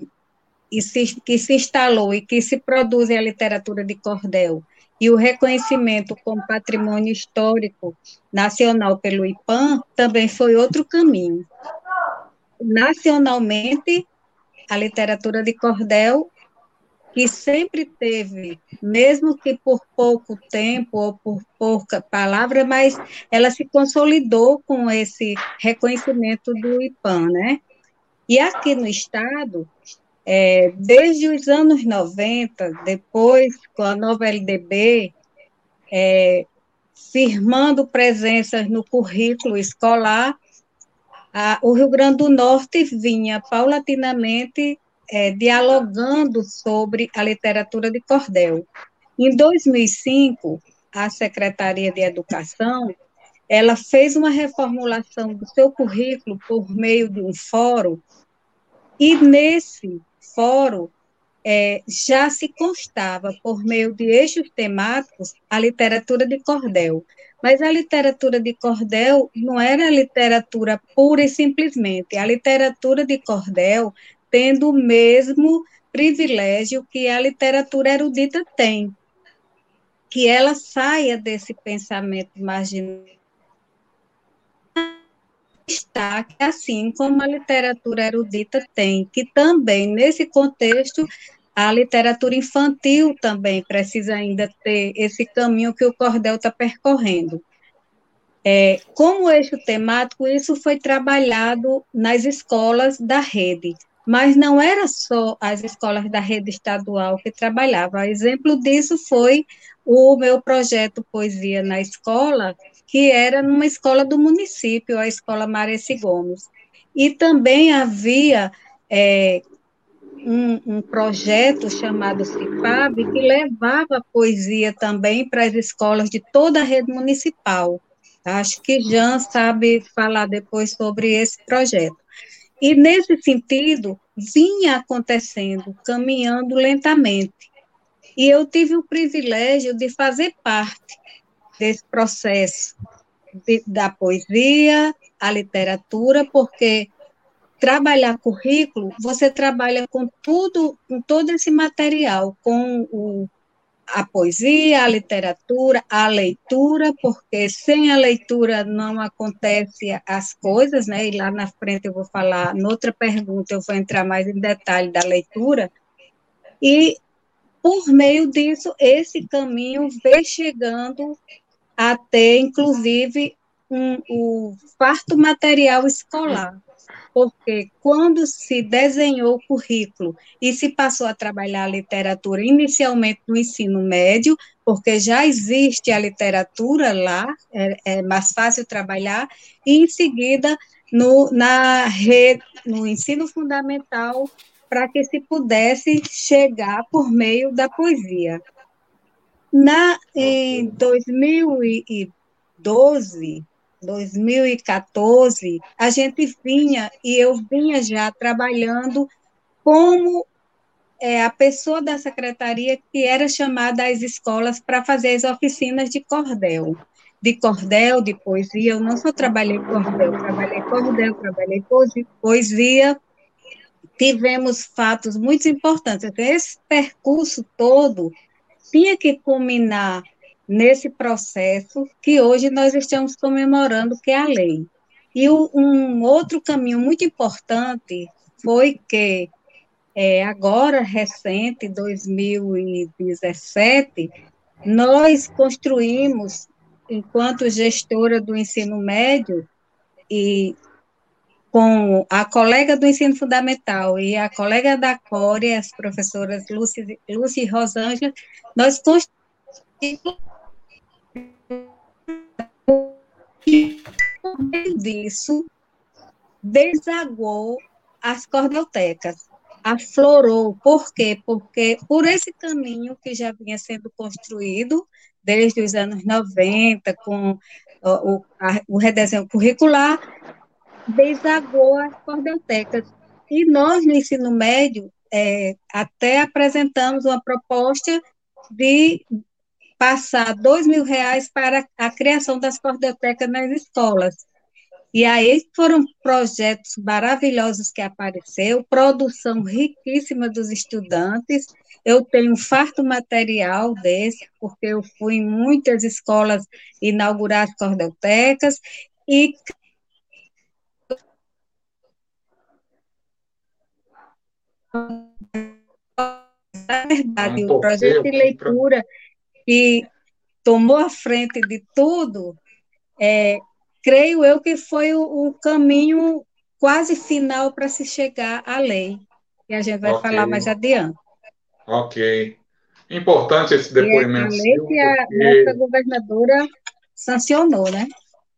e se, que se instalou e que se produz a literatura de cordel, e o reconhecimento como patrimônio histórico nacional pelo IPAM também foi outro caminho nacionalmente, a literatura de cordel, que sempre teve, mesmo que por pouco tempo ou por pouca palavra, mas ela se consolidou com esse reconhecimento do IPAM, né? E aqui no Estado, é, desde os anos 90, depois com a nova LDB, é, firmando presenças no currículo escolar, a, o Rio Grande do Norte vinha paulatinamente é, dialogando sobre a literatura de cordel. Em 2005, a Secretaria de Educação ela fez uma reformulação do seu currículo por meio de um fórum, e nesse fórum é, já se constava, por meio de eixos temáticos, a literatura de cordel. Mas a literatura de cordel não era literatura pura e simplesmente. A literatura de cordel tendo o mesmo privilégio que a literatura erudita tem, que ela saia desse pensamento marginal destaque, assim como a literatura erudita tem, que também, nesse contexto, a literatura infantil também precisa ainda ter esse caminho que o cordel está percorrendo. É, como eixo temático, isso foi trabalhado nas escolas da rede, mas não era só as escolas da rede estadual que trabalhavam. Exemplo disso foi o meu projeto Poesia na Escola, que era numa escola do município, a Escola Mareci Gomes. E também havia é, um, um projeto chamado CIPAB, que levava poesia também para as escolas de toda a rede municipal. Acho que Jean sabe falar depois sobre esse projeto. E, nesse sentido, vinha acontecendo, caminhando lentamente. E eu tive o privilégio de fazer parte desse processo de, da poesia, a literatura, porque trabalhar currículo, você trabalha com tudo, com todo esse material, com o, a poesia, a literatura, a leitura, porque sem a leitura não acontece as coisas, né? E lá na frente eu vou falar, noutra pergunta eu vou entrar mais em detalhe da leitura. E por meio disso, esse caminho vem chegando até, inclusive, um, o farto material escolar porque quando se desenhou o currículo e se passou a trabalhar a literatura inicialmente no ensino médio, porque já existe a literatura lá, é, é mais fácil trabalhar, e em seguida no, na rede, no ensino fundamental, para que se pudesse chegar por meio da poesia. Na, em 2012, 2014, a gente vinha, e eu vinha já trabalhando como é, a pessoa da secretaria que era chamada às escolas para fazer as oficinas de cordel. de cordel, de poesia. Eu não só trabalhei cordel, trabalhei cordel, trabalhei poesia. Tivemos fatos muito importantes. Esse percurso todo tinha que culminar nesse processo que hoje nós estamos comemorando, que é a lei. E um outro caminho muito importante foi que, é, agora, recente, 2017, nós construímos, enquanto gestora do ensino médio, e com a colega do ensino fundamental e a colega da Core, as professoras Lúcia, Lúcia e Rosângela, nós construímos disso desagou as cordeltecas, aflorou. Por quê? Porque por esse caminho que já vinha sendo construído desde os anos 90, com o, a, o redesenho curricular, desagou as cordeltecas. E nós, no ensino médio, é, até apresentamos uma proposta de passar dois mil reais para a criação das cordotecas nas escolas. E aí foram projetos maravilhosos que apareceu, produção riquíssima dos estudantes. Eu tenho um farto material desse, porque eu fui em muitas escolas inaugurar as cordotecas e na verdade, o projeto de leitura que tomou a frente de tudo, é, creio eu que foi o, o caminho quase final para se chegar à lei, que a gente vai okay. falar mais adiante. Ok. Importante esse depoimento. E a lei que a porque... nossa governadora sancionou, né?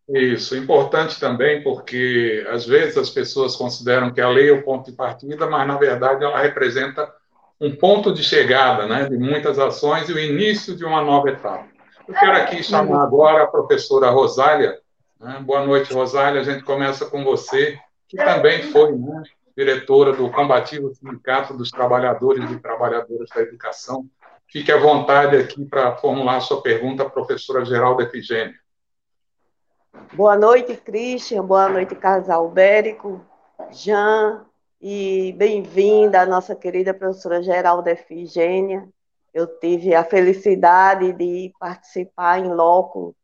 Isso, importante também porque às vezes as pessoas consideram que a lei é o ponto de partida, mas na verdade ela representa um ponto de chegada né, de muitas ações e o início de uma nova etapa. Eu quero aqui chamar agora a professora Rosália. Né? Boa noite, Rosália. A gente começa com você, que também foi né, diretora do Combativo Sindicato dos Trabalhadores e Trabalhadoras da Educação. Fique à vontade aqui para formular a sua pergunta à professora Geralda Efigênia. Boa noite, Christian. Boa noite, Casal Bérico, Jean, e bem-vinda a nossa querida professora Geralda Efigênia. Eu tive a felicidade de participar em loco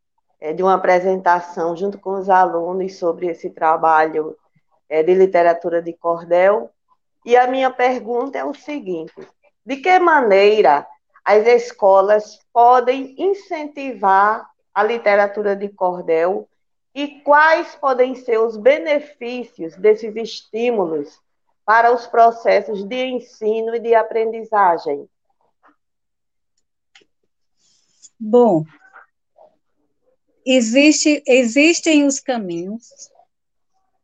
é, de uma apresentação junto com os alunos sobre esse trabalho é, de literatura de cordel. E a minha pergunta é o seguinte: de que maneira as escolas podem incentivar a literatura de cordel e quais podem ser os benefícios desses estímulos para os processos de ensino e de aprendizagem? Bom, existe, existem os caminhos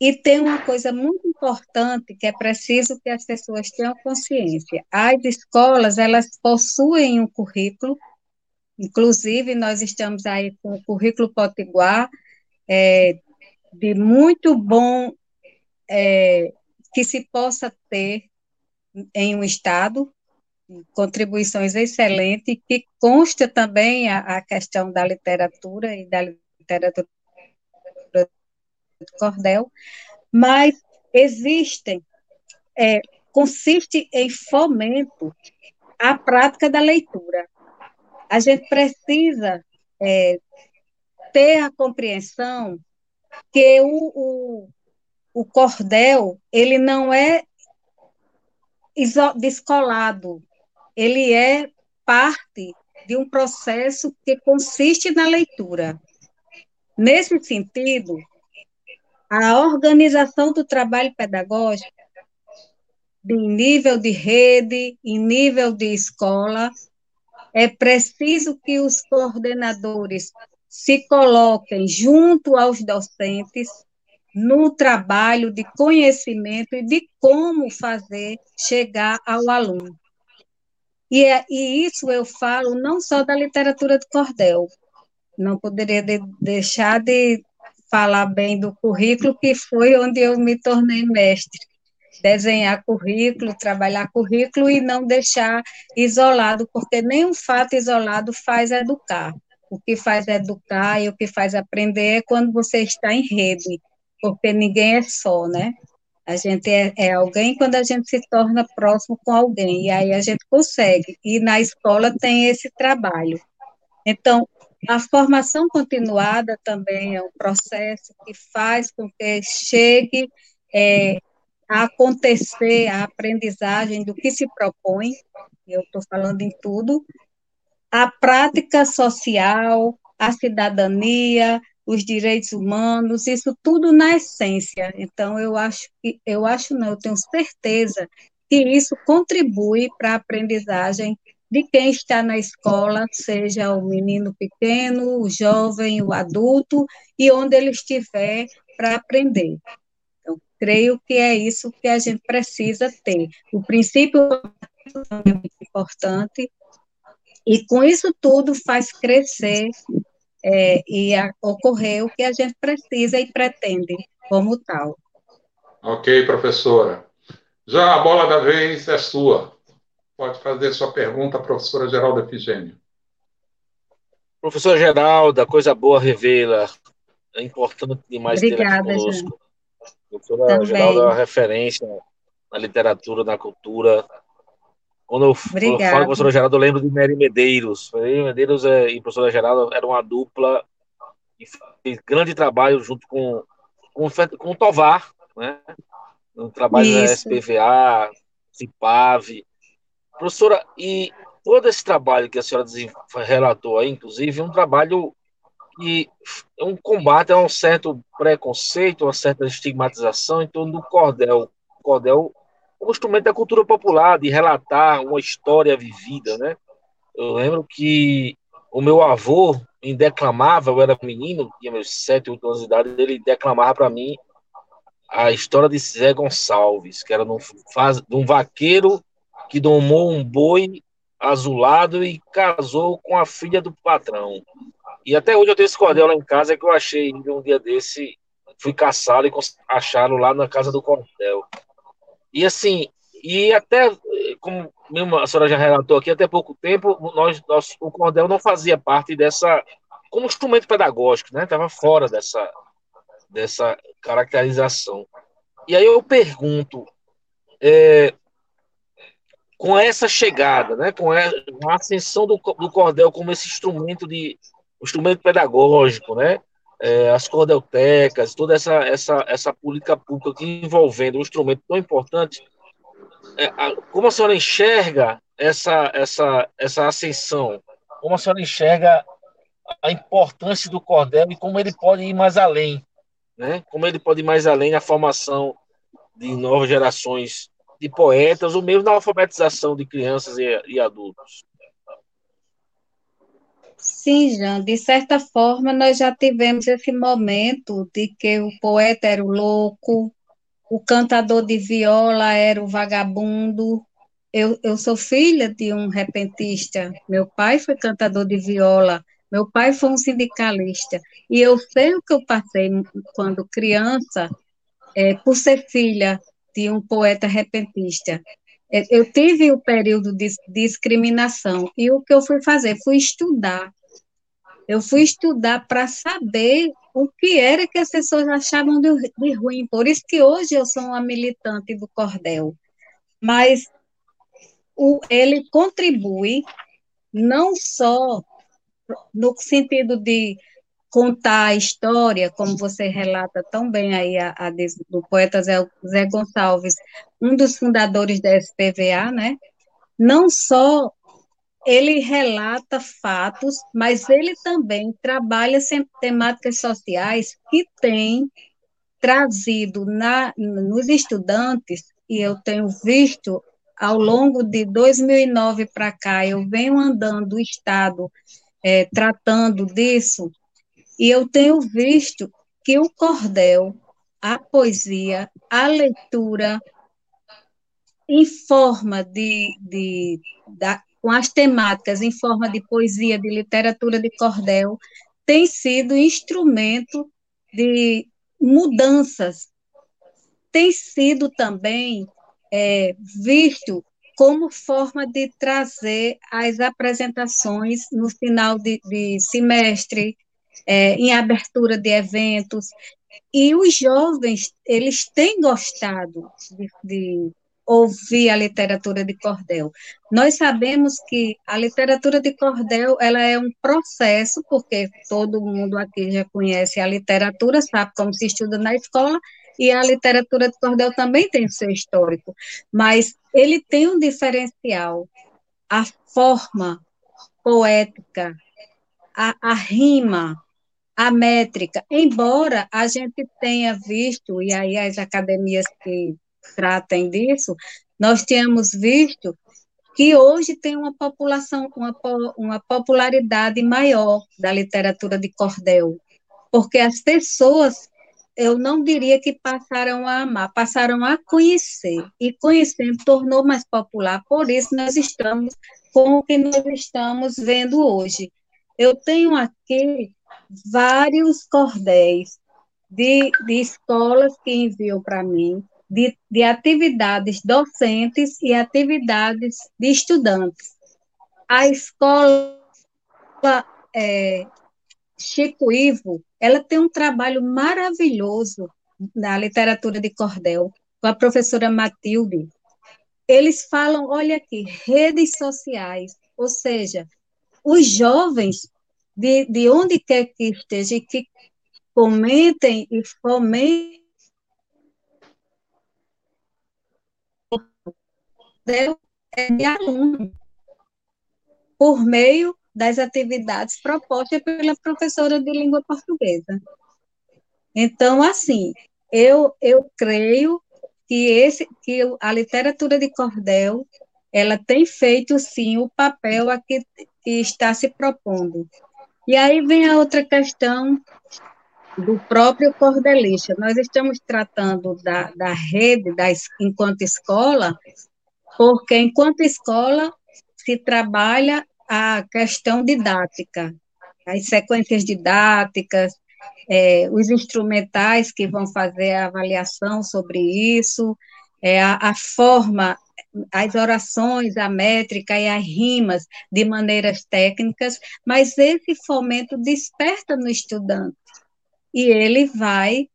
e tem uma coisa muito importante que é preciso que as pessoas tenham consciência. As escolas, elas possuem um currículo, inclusive nós estamos aí com o currículo potiguar, é, de muito bom é, que se possa ter em um Estado contribuições excelentes, que consta também a, a questão da literatura e da literatura do cordel, mas existem, é, consiste em fomento à prática da leitura. A gente precisa é, ter a compreensão que o, o, o cordel, ele não é descolado, ele é parte de um processo que consiste na leitura. Nesse sentido, a organização do trabalho pedagógico, em nível de rede, em nível de escola, é preciso que os coordenadores se coloquem junto aos docentes no trabalho de conhecimento e de como fazer chegar ao aluno. E, é, e isso eu falo não só da literatura de cordel, não poderia de, deixar de falar bem do currículo, que foi onde eu me tornei mestre. Desenhar currículo, trabalhar currículo e não deixar isolado, porque nenhum fato isolado faz educar. O que faz educar e o que faz aprender é quando você está em rede, porque ninguém é só, né? A gente é, é, alguém quando a gente se torna próximo com alguém, e aí a gente consegue. E na escola tem esse trabalho. Então, a formação continuada também é um processo que faz com que chegue é, a acontecer a aprendizagem do que se propõe, eu estou falando em tudo, a prática social, a cidadania, os direitos humanos, isso tudo na essência. Então, eu acho que, eu acho não, eu tenho certeza que isso contribui para a aprendizagem de quem está na escola, seja o menino pequeno, o jovem, o adulto, e onde ele estiver para aprender. Então, creio que é isso que a gente precisa ter. O princípio é muito importante, e com isso tudo faz crescer é, e a, ocorrer o que a gente precisa e pretende como tal. Ok, professora. Já a bola da vez é sua. Pode fazer sua pergunta, professora Geralda Efigênio. Professora Geralda, coisa boa revê-la. É importante demais Obrigada, ter aqui conosco. Professora Também. Geralda é uma referência na literatura, na cultura. Quando eu, quando eu falo professora Geralda, eu lembro de Mary Medeiros. Mary Medeiros e a professora Geralda eram uma dupla e fez grande trabalho junto com, com, com o Tovar, né? Um trabalho Isso. da SPVA, CIPAV, Professora, e todo esse trabalho que a senhora relatou aí, inclusive, é um trabalho que é um combate a um certo preconceito, uma certa estigmatização em torno do cordel. O cordel é um instrumento da cultura popular, de relatar uma história vivida, né? Eu lembro que o meu avô me declamava, eu era menino, tinha meus sete, oito anos de idade, ele declamava para mim a história de Zé Gonçalves, que era de um vaqueiro que domou um boi azulado e casou com a filha do patrão. E até hoje eu tenho esse cordel lá em casa que eu achei um dia desse, fui caçá-lo e acharam lá na casa do cordel. E assim, e até, como mesmo a senhora já relatou aqui, até pouco tempo, nós, nós, o cordel não fazia parte dessa, como instrumento pedagógico, né? Estava fora dessa, dessa caracterização. E aí eu pergunto, é, com essa chegada, né, com a ascensão do, do cordel como esse instrumento de instrumento pedagógico, né, é, as cordeltecas, toda essa, essa, essa política pública envolvendo um instrumento tão importante, é, a, como a senhora enxerga essa, essa, essa ascensão? Como a senhora enxerga a importância do cordel e como ele pode ir mais além, né? Como ele pode ir mais além na formação de novas gerações de poetas, ou mesmo na alfabetização de crianças e, e adultos. Sim, Jean, de certa forma nós já tivemos esse momento de que o poeta era o louco, o cantador de viola era o vagabundo. Eu, eu sou filha de um repentista, meu pai foi cantador de viola, meu pai foi um sindicalista, e eu sei o que eu passei quando criança, é, por ser filha de um poeta repentista. É, eu tive o período de discriminação e o que eu fui fazer? Fui estudar. Eu fui estudar para saber o que era que as pessoas achavam de, de ruim. Por isso que hoje eu sou uma militante do cordel. Mas o, ele contribui não só no sentido de contar a história, como você relata tão bem aí a, a do poeta Zé, Zé Gonçalves, um dos fundadores da SPVA, né? Não só ele relata fatos, mas ele também trabalha temáticas sociais que têm trazido na, nos estudantes, e eu tenho visto ao longo de 2009 para cá, eu venho andando o Estado é, tratando disso, e eu tenho visto que o cordel, a poesia, a leitura, em forma de, de da, com as temáticas em forma de poesia, de literatura de cordel, tem sido instrumento de mudanças. Tem sido também é, visto como forma de trazer as apresentações no final de, de semestre, é, em abertura de eventos. E os jovens, eles têm gostado de, de ouvir a literatura de cordel. Nós sabemos que a literatura de cordel ela é um processo, porque todo mundo aqui já conhece a literatura, sabe como se estuda na escola, e a literatura de cordel também tem seu histórico, mas ele tem um diferencial, a forma poética, a, a rima, a métrica, embora a gente tenha visto, e aí as academias que tratem disso, nós temos visto que hoje tem uma população, uma, uma popularidade maior da literatura de cordel, porque as pessoas, eu não diria que passaram a amar, passaram a conhecer, e conhecendo tornou mais popular, por isso nós estamos com o que nós estamos vendo hoje. Eu tenho aqui vários cordéis de, de escolas que enviam para mim, de, de atividades docentes e atividades de estudantes. A escola é, Chico Ivo, ela tem um trabalho maravilhoso na literatura de cordel, com a professora Matilde. Eles falam, olha aqui, redes sociais, ou seja, os jovens, de, de onde quer que esteja, que comentem e fomentem de aluno, por meio das atividades propostas pela professora de língua portuguesa. Então, assim, eu, eu creio que, esse, que a literatura de cordel, ela tem feito, sim, o papel a que, que está se propondo. E aí vem a outra questão do próprio cordelista. Nós estamos tratando da, da rede, da, enquanto escola, porque enquanto escola se trabalha a questão didática, as sequências didáticas, é, os instrumentais que vão fazer a avaliação sobre isso, é, a, a forma, as orações, a métrica e as rimas de maneiras técnicas, mas esse fomento desperta no estudante e ele vai,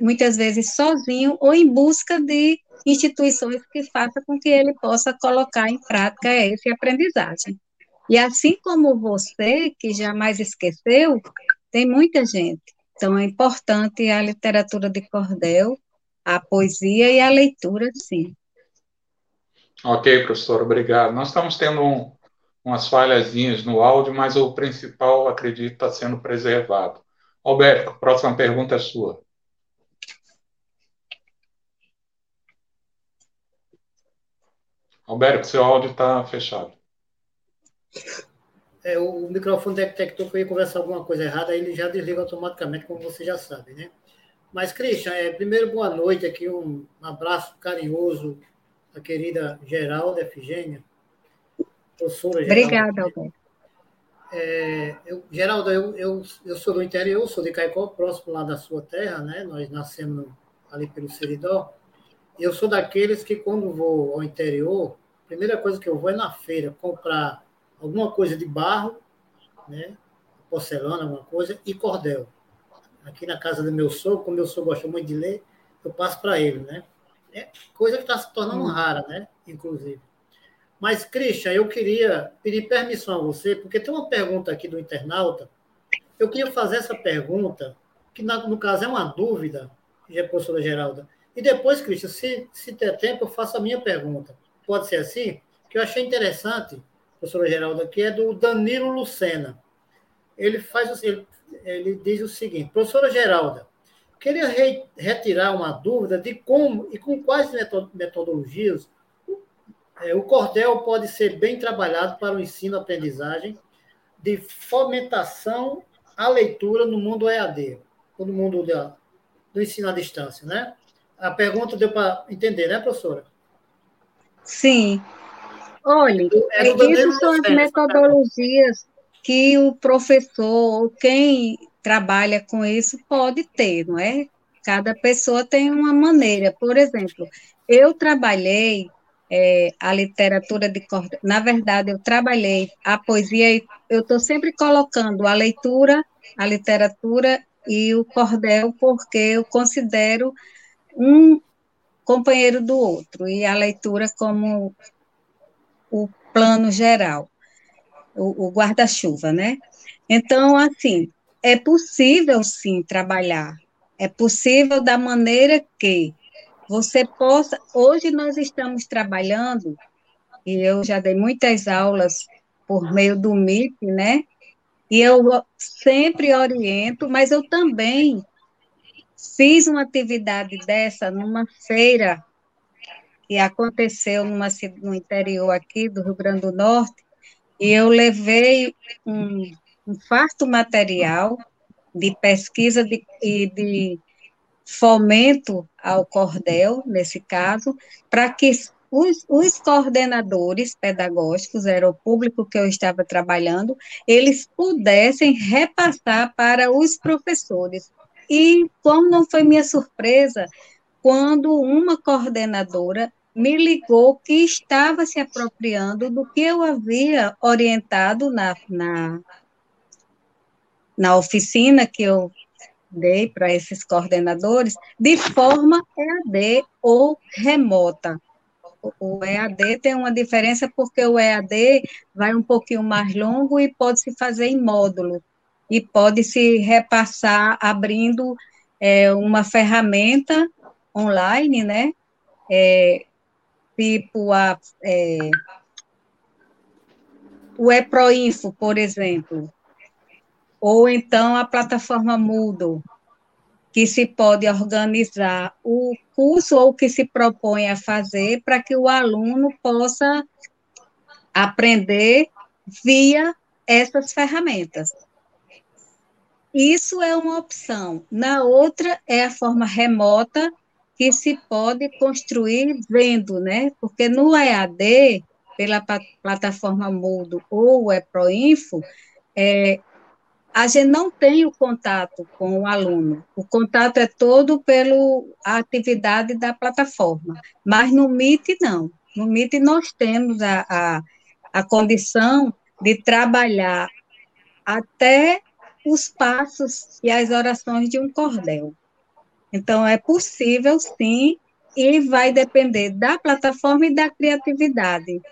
muitas vezes sozinho ou em busca de instituições que façam com que ele possa colocar em prática essa aprendizagem. E assim como você, que jamais esqueceu, tem muita gente. Então, é importante a literatura de cordel, a poesia e a leitura, sim. Ok, professor, obrigado. Nós estamos tendo um, umas falhazinhas no áudio, mas o principal, acredito, está sendo preservado. Alberto, próxima pergunta é sua. Alberto, seu áudio está fechado. É, o, microfone detectou que eu ia conversar alguma coisa errada, aí ele já desliga automaticamente, como você já sabe, né? Mas, Christian, é, primeiro, boa noite aqui, um abraço carinhoso à querida Geralda Efigênia, professora Geralda. Obrigada, Alberto. É, eu, Geraldo, eu, eu, eu sou do interior, sou de Caicó, próximo lá da sua terra, né? Nós nascemos ali pelo Seridó. Eu sou daqueles que, quando vou ao interior, a primeira coisa que eu vou é na feira comprar alguma coisa de barro, né? porcelana, alguma coisa, e cordel. Aqui na casa do meu sogro, como meu sogro gosta muito de ler, eu passo para ele, né? É coisa que está se tornando hum. rara, né? Inclusive. Mas, Christian, eu queria pedir permissão a você, porque tem uma pergunta aqui do internauta. Eu queria fazer essa pergunta, que no caso é uma dúvida, já professora Geralda. E depois, Christian, se, se ter tempo, eu faço a minha pergunta. Pode ser assim? Que eu achei interessante, professora Geralda, que é do Danilo Lucena. Ele faz ele, ele diz o seguinte: professora Geralda, queria re, retirar uma dúvida de como e com quais metodologias é, o cordel pode ser bem trabalhado para o ensino-aprendizagem de fomentação à leitura no mundo EAD, no mundo da, do ensino à distância, né? A pergunta deu para entender, né, professora? Sim. Olha, é, isso são as metodologias que o professor ou quem trabalha com isso pode ter, não é? Cada pessoa tem uma maneira. Por exemplo, eu trabalhei é, a literatura de cordel. Na verdade, eu trabalhei a poesia eu estou sempre colocando a leitura, a literatura e o cordel, porque eu considero um companheiro do outro, e a leitura como o plano geral, o, o guarda-chuva, né? Então, assim, é possível sim trabalhar, é possível da maneira que você possa. Hoje nós estamos trabalhando, e eu já dei muitas aulas por meio do MIP, né? E eu sempre oriento, mas eu também fiz uma atividade dessa numa feira que aconteceu numa, no interior aqui do Rio Grande do Norte, e eu levei um, um farto material de pesquisa de, e de fomento ao cordel, nesse caso, para que os, os, coordenadores pedagógicos, era o público que eu estava trabalhando, eles pudessem repassar para os professores. E como não foi minha surpresa, quando uma coordenadora me ligou que estava se apropriando do que eu havia orientado na, na, na oficina que eu dei para esses coordenadores de forma EAD ou remota. O EAD tem uma diferença porque o EAD vai um pouquinho mais longo e pode se fazer em módulo e pode se repassar abrindo é, uma ferramenta online, né? É, tipo a é, o eProinfo, por exemplo, ou então a plataforma Moodle, que se pode organizar o curso ou que se propõe a fazer para que o aluno possa aprender via essas ferramentas. Isso é uma opção. Na outra é a forma remota que se pode construir vendo, né? Porque no EAD, pela plataforma Moodle ou EPROINFO, é, a gente não tem o contato com o aluno. O contato é todo pela atividade da plataforma. Mas no MIT, não. No MIT, nós temos a, a, a condição de trabalhar até os passos e as orações de um cordel. Então, é possível, sim, e vai depender da plataforma e da criatividade.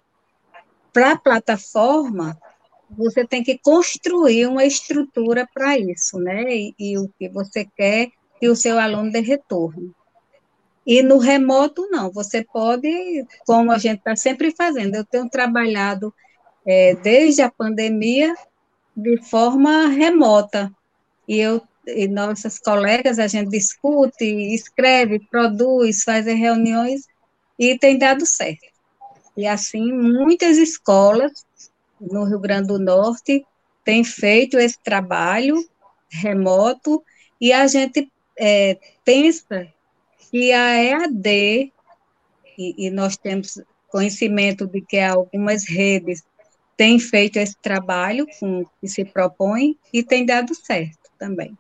Para a plataforma, você tem que construir uma estrutura para isso, né? E, e, o que você quer que o seu aluno dê retorno. E no remoto, não, você pode, como a gente está sempre fazendo, eu tenho trabalhado é, desde a pandemia de forma remota, e eu e nossas colegas, a gente discute, escreve, produz, faz reuniões, e tem dado certo. E assim, muitas escolas no Rio Grande do Norte tem feito esse trabalho remoto e a gente é, pensa que a EAD, e, e, nós temos conhecimento de que algumas redes têm feito esse trabalho com que se propõe e tem dado certo também.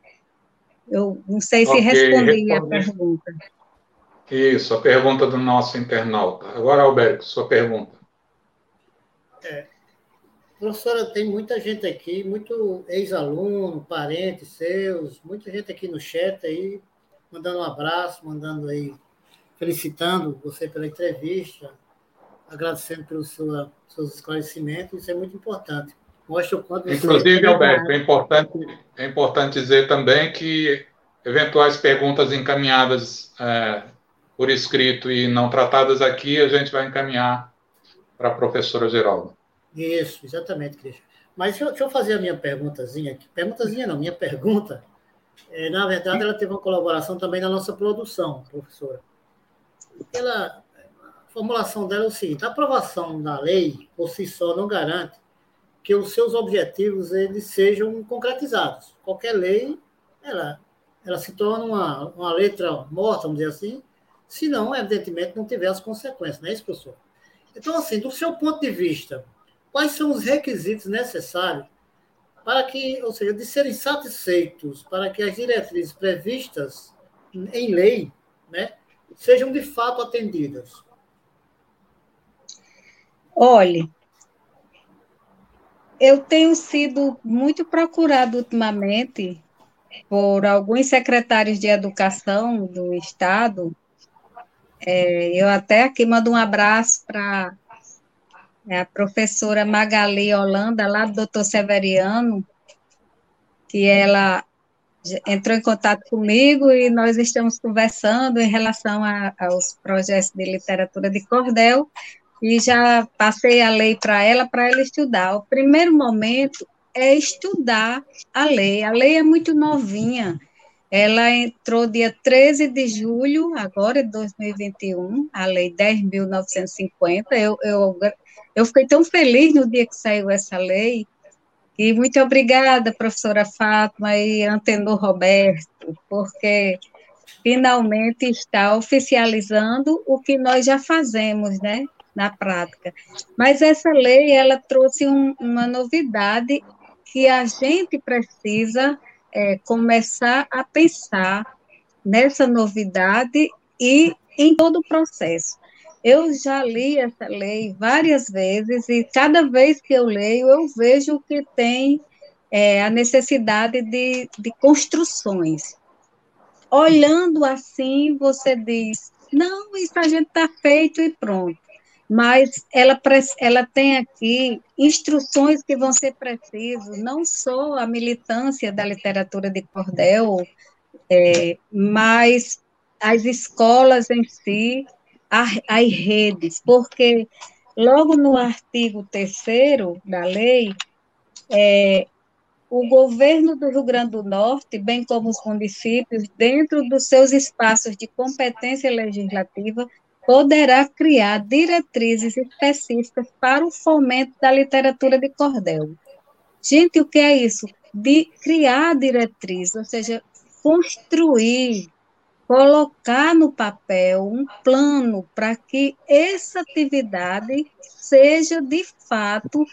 Eu não sei se okay, respondi a pergunta. Isso, a pergunta do nosso internauta. Agora, Alberto, sua pergunta. É, Professora, tem muita gente aqui, muito ex-aluno, parentes seus, muita gente aqui no chat aí, mandando um abraço, mandando aí, felicitando você pela entrevista, agradecendo pelos sua, seus esclarecimentos, isso é muito importante. Mostra o quanto você... Inclusive, Alberto, é importante, é importante dizer também que eventuais perguntas encaminhadas é, por escrito e não tratadas aqui, a gente vai encaminhar para a professora Geralda. Isso, exatamente, Cristian. Mas deixa eu, deixa eu, fazer a minha perguntazinha aqui. Perguntazinha não, minha pergunta. É, na verdade, ela teve uma colaboração também na nossa produção, professora. Ela, a formulação dela é o seguinte: a aprovação da lei por si só não garante que os seus objetivos eles sejam concretizados. Qualquer lei, ela, ela se torna uma, uma letra morta, vamos dizer assim, se não, evidentemente, não tiver as consequências, não é isso, professor? Então, assim, do seu ponto de vista, quais são os requisitos necessários para que, ou seja, de serem satisfeitos, para que as diretrizes previstas em lei né, sejam de fato atendidas? Olhe, eu tenho sido muito procurado ultimamente por alguns secretários de educação do Estado. É, eu até aqui mando um abraço para a professora Magali Holanda, lá do doutor Severiano, que ela entrou em contato comigo e nós estamos conversando em relação a, aos projetos de literatura de cordel e já passei a lei para ela, para ela estudar. O primeiro momento é estudar a lei. A lei é muito novinha. Ela entrou dia 13 de julho, agora de 2021, a Lei 10.950. Eu, eu, eu fiquei tão feliz no dia que saiu essa lei. E muito obrigada, professora Fátima e Antenor Roberto, porque finalmente está oficializando o que nós já fazemos, né? na prática. Mas essa lei, ela trouxe um, uma novidade que a gente precisa é, começar a pensar nessa novidade e em todo o processo. Eu já li essa lei várias vezes e cada vez que eu leio, eu vejo que tem é, a necessidade de, de construções. Olhando assim, você diz: não, isso a gente está feito e pronto mas ela, ela tem aqui instruções que vão ser precisas, não só a militância da literatura de cordel, é, mas as escolas em si, as, as redes, porque logo no artigo 3 da lei, é, o governo do Rio Grande do Norte, bem como os municípios, dentro dos seus espaços de competência legislativa, poderá criar diretrizes específicas para o fomento da literatura de cordel. Gente, o que é isso? De criar diretrizes, ou seja, construir, colocar no papel um plano para que essa atividade seja de fato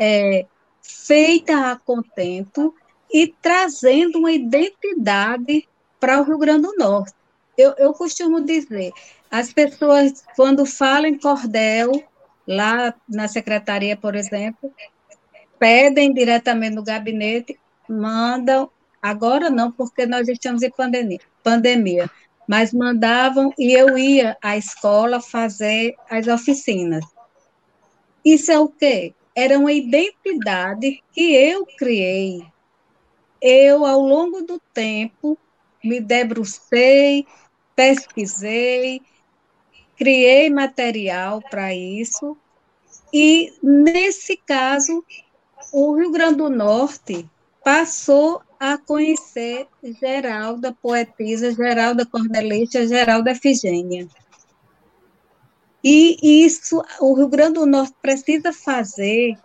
é, feita a contento e trazendo uma identidade para o Rio Grande do Norte. Eu, eu costumo dizer, as pessoas, quando falam em cordel, lá na secretaria, por exemplo, pedem diretamente no gabinete, mandam, agora não, porque nós estamos em pandemia, pandemia mas mandavam e eu ia à escola fazer as oficinas. Isso é o quê? Era uma identidade que eu criei. Eu, ao longo do tempo, me debrucei, pesquisei, criei material para isso, e nesse caso, o Rio Grande do Norte passou a conhecer Geralda, poetisa Geralda Cordelícia, Geralda Efigênia. E isso o Rio Grande do Norte precisa fazer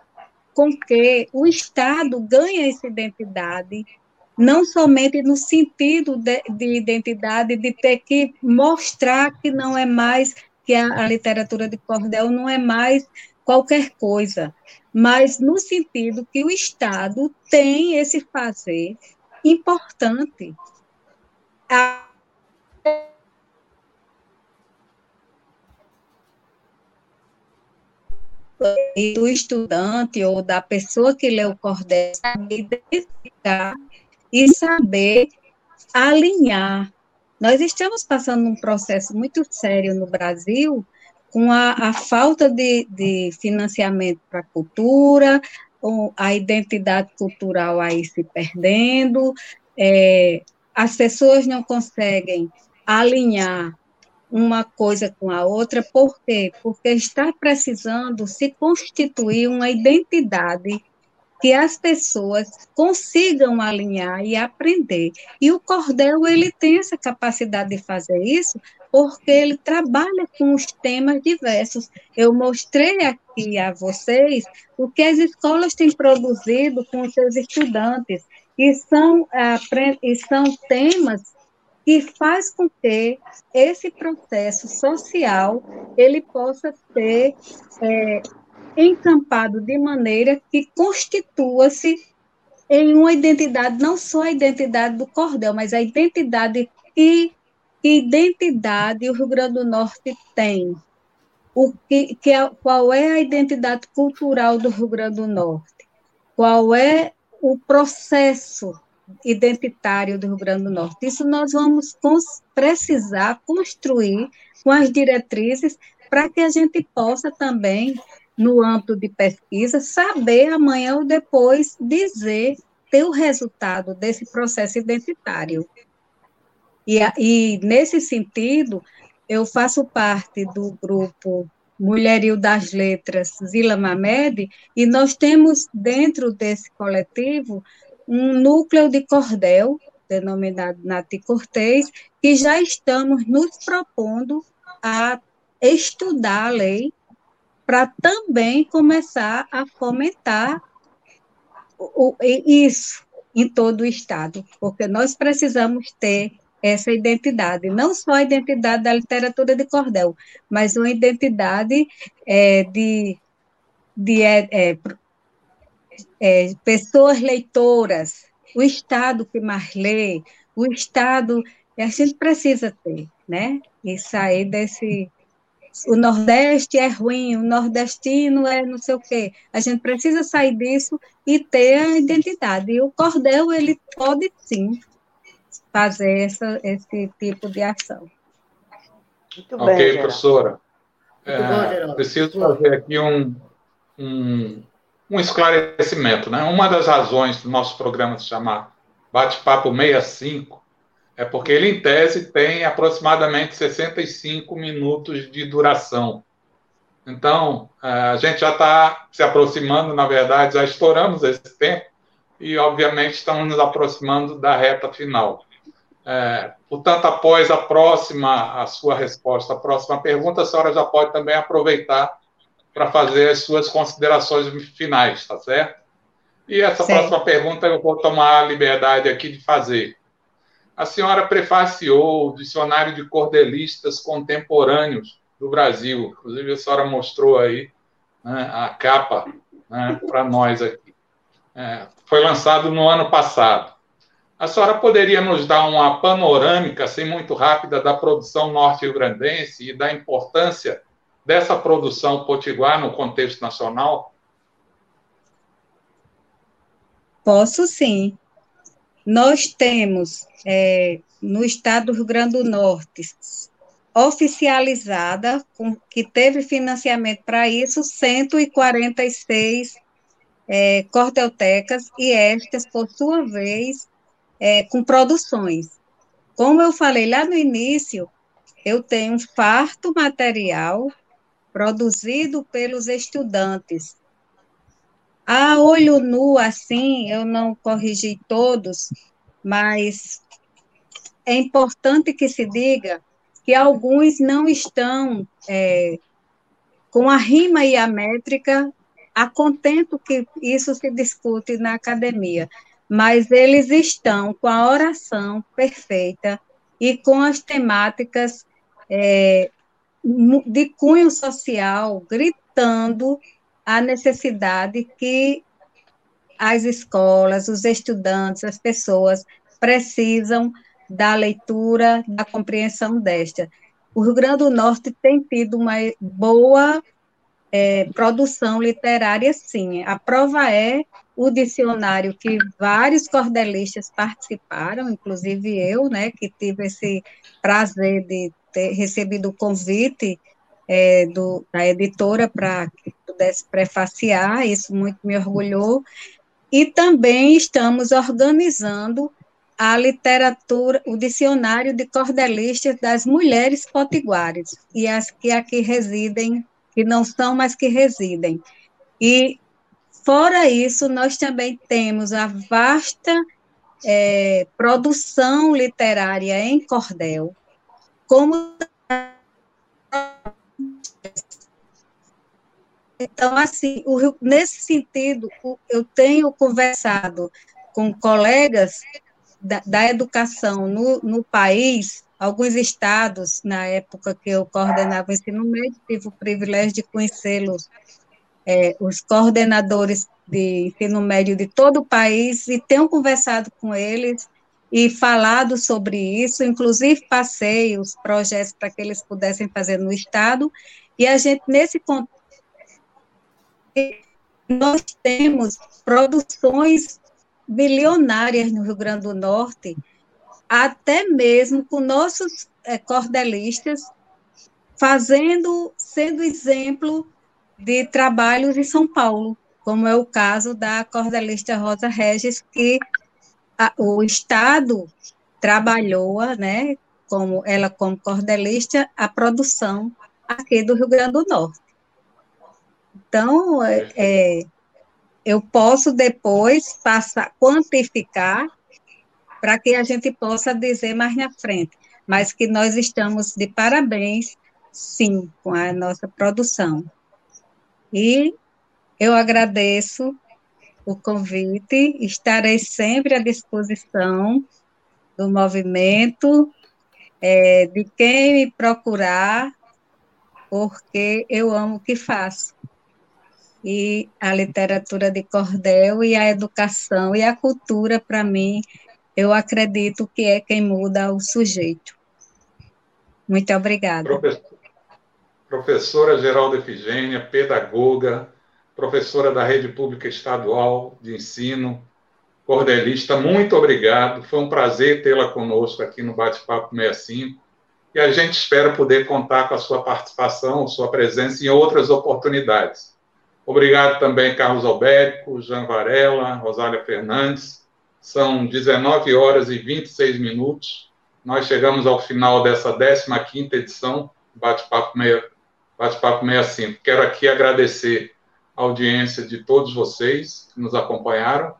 com que o Estado ganhe essa identidade, não somente no sentido de, de, identidade, de ter que mostrar que não é mais, que a, a literatura de cordel não é mais qualquer coisa, mas no sentido que o Estado tem esse fazer importante. A, do estudante ou da pessoa que lê o cordel saber identificar e saber alinhar. Nós estamos passando um processo muito sério no Brasil com a, a falta de, de financiamento para a cultura, a identidade cultural aí se perdendo, é, as pessoas não conseguem alinhar uma coisa com a outra, por quê? Porque está precisando se constituir uma identidade que as pessoas consigam alinhar e aprender. E o cordel ele tem essa capacidade de fazer isso porque ele trabalha com os temas diversos. Eu mostrei aqui a vocês o que as escolas têm produzido com os seus estudantes e são, e são temas que faz com que esse processo social ele possa ser é, encampado de maneira que constitua-se em uma identidade, não só a identidade do cordel, mas a identidade e identidade o Rio Grande do Norte tem. o que, que é, qual é a identidade cultural do Rio Grande do Norte, qual é o processo identitário do Rio Grande do Norte. Isso nós vamos precisar construir com as diretrizes para que a gente possa também, no âmbito de pesquisa, saber amanhã ou depois dizer, ter o resultado desse processo identitário. E, e nesse sentido, eu faço parte do grupo Mulherio das Letras Zila Mamed, e nós temos dentro desse coletivo um núcleo de cordel, denominado Nati Cortez, que já estamos nos propondo a estudar a lei para também começar a fomentar isso em todo o Estado, porque nós precisamos ter essa identidade, não só a identidade da literatura de cordel, mas uma identidade é, de, de é, é, é, pessoas leitoras, o Estado que mais lê, o Estado, a gente precisa ter, né? E sair desse. O Nordeste é ruim, o nordestino é não sei o quê. A gente precisa sair disso e ter a identidade. E o cordel, ele pode sim fazer essa, esse tipo de ação. Muito bem, ok, professora. É, preciso fazer aqui um, um, um esclarecimento. Né? Uma das razões do nosso programa se chamar Bate-Papo 65 é porque ele, em tese, tem aproximadamente 65 minutos de duração. Então, é, a gente já está se aproximando, na verdade, já estouramos esse tempo e, obviamente, estamos nos aproximando da reta final. É, portanto, após a próxima, a sua resposta, a próxima pergunta, a senhora já pode também aproveitar para fazer as suas considerações finais, tá certo? E essa Sim. próxima pergunta eu vou tomar a liberdade aqui de fazer. A senhora prefaciou o Dicionário de Cordelistas Contemporâneos do Brasil. Inclusive, a senhora mostrou aí né, a capa né, para nós aqui. É, foi lançado no ano passado. A senhora poderia nos dar uma panorâmica, assim, muito rápida, da produção norte-grandense e da importância dessa produção potiguar no contexto nacional? Posso sim. Nós temos, é, no estado do Rio Grande do Norte, oficializada, com, que teve financiamento para isso, 146 é, corteltecas, e estas, por sua vez, é, com produções. Como eu falei lá no início, eu tenho um farto material produzido pelos estudantes. A olho nu, assim, eu não corrigi todos, mas é importante que se diga que alguns não estão é, com a rima e a métrica a contento que isso se discute na academia mas eles estão com a oração perfeita e com as temáticas é, de cunho social, gritando a necessidade que as escolas, os estudantes, as pessoas precisam da leitura, da compreensão desta. O Rio Grande do Norte tem tido uma boa é, produção literária, sim. A prova é o dicionário que vários cordelistas participaram, inclusive eu, né, que tive esse prazer de ter recebido o convite é, do, da editora para que pudesse prefaciar, isso muito me orgulhou, e também estamos organizando a literatura, o dicionário de cordelistas das mulheres potiguares, e as que aqui residem, que não são, mas que residem. E Fora isso, nós também temos a vasta é, produção literária em cordel, como então, assim, o, nesse sentido, eu tenho conversado com colegas da, da educação no, no, país, alguns estados, na época que eu coordenava o ensino médio, tive o privilégio de conhecê-los é, os coordenadores de ensino médio de todo o país e tenho conversado com eles e falado sobre isso, inclusive passei os projetos para que eles pudessem fazer no Estado, E a gente, nesse contexto, nós temos produções bilionárias no Rio Grande do Norte, até mesmo com nossos é, cordelistas fazendo, sendo exemplo de trabalhos em São Paulo, como é o caso da cordelista Rosa Regis, que a, o Estado trabalhou, né, como ela como cordelista, a produção aqui do Rio Grande do Norte. Então, é, é eu posso depois passar, quantificar para que a gente possa dizer mais na frente, mas que nós estamos de parabéns, sim, com a nossa produção. E eu agradeço o convite, estarei sempre à disposição do movimento, é, de quem me procurar, porque eu amo o que faço e a literatura de cordel e a educação e a cultura, para mim, eu acredito que é quem muda o sujeito. Muito obrigada. Professora Geralda Efigênia, pedagoga, professora da Rede Pública Estadual de Ensino, cordelista, muito obrigado. Foi um prazer tê-la conosco aqui no Bate-Papo 65 e a gente espera poder contar com a sua participação, sua presença em outras oportunidades. Obrigado também, Carlos Albérico, Jean Varela, Rosália Fernandes. São 19 horas e 26 minutos. Nós chegamos ao final dessa 15ª edição do Bate-Papo Bate 65. Quero aqui agradecer a audiência de todos vocês que nos acompanharam.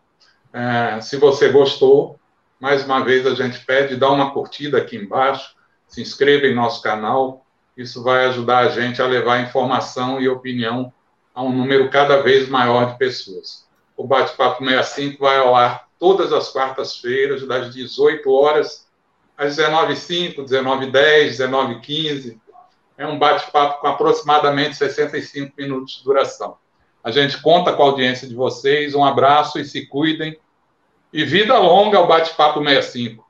É, se você gostou, mais uma vez a gente pede, dá uma curtida aqui embaixo, se inscreva em nosso canal. Isso vai ajudar a gente a levar informação e opinião a um número cada vez maior de pessoas. O Bate-Papo 65 vai ao ar todas as quartas-feiras, das 18 horas às 19h05, 19h10, 19h15. É um bate-papo com aproximadamente 65 minutos de duração. A gente conta com a audiência de vocês. Um abraço e se cuidem. E vida longa ao Bate-Papo 65.